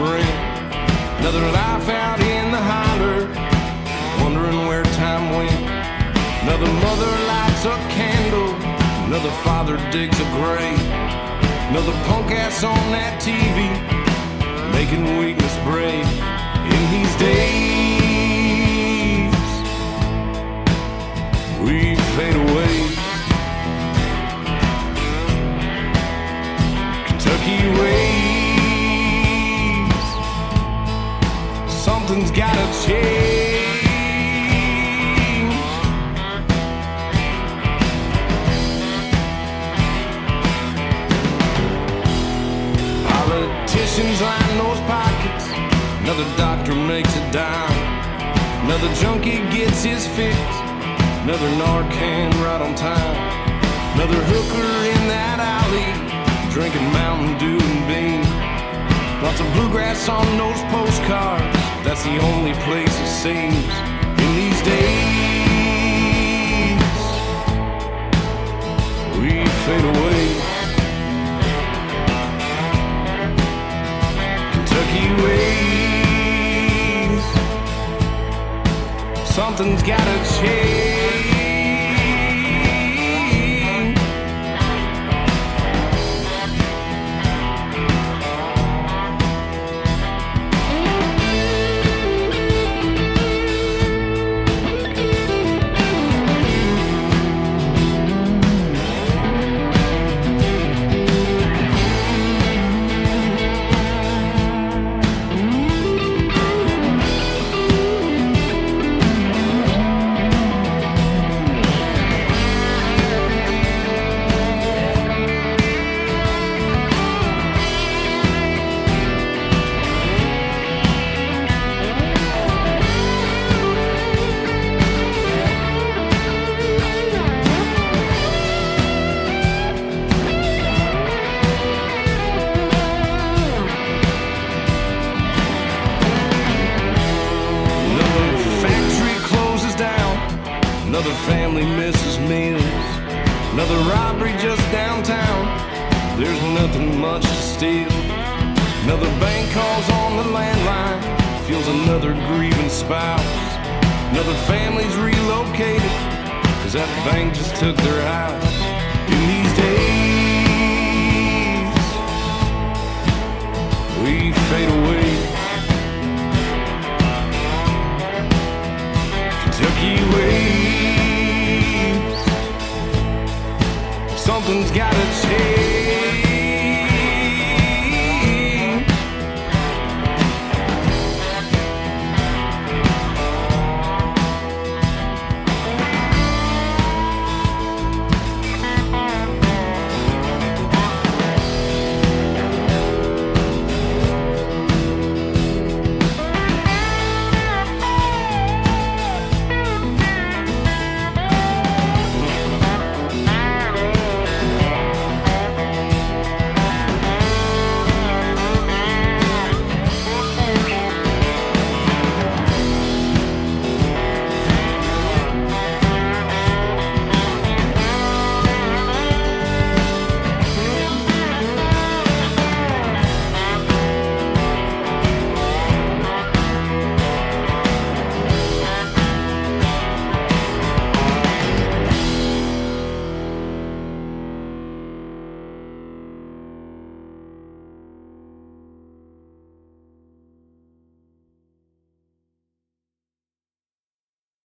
Rent. Another life out in the holler. Wondering where time went. Another mother lights a candle. Another father digs a grave. Another punk ass on that TV. Making weakness brave. In these days, we fade away. Kentucky ways. something's gotta change. Politicians line those pockets. Another doctor makes a dime. Another junkie gets his fix. Another Narcan right on time. Another hooker in that alley, drinking Mountain Dew and beans. Lots of bluegrass on those postcards. That's the only place it seems in these days. We fade away. Kentucky ways. Something's gotta change.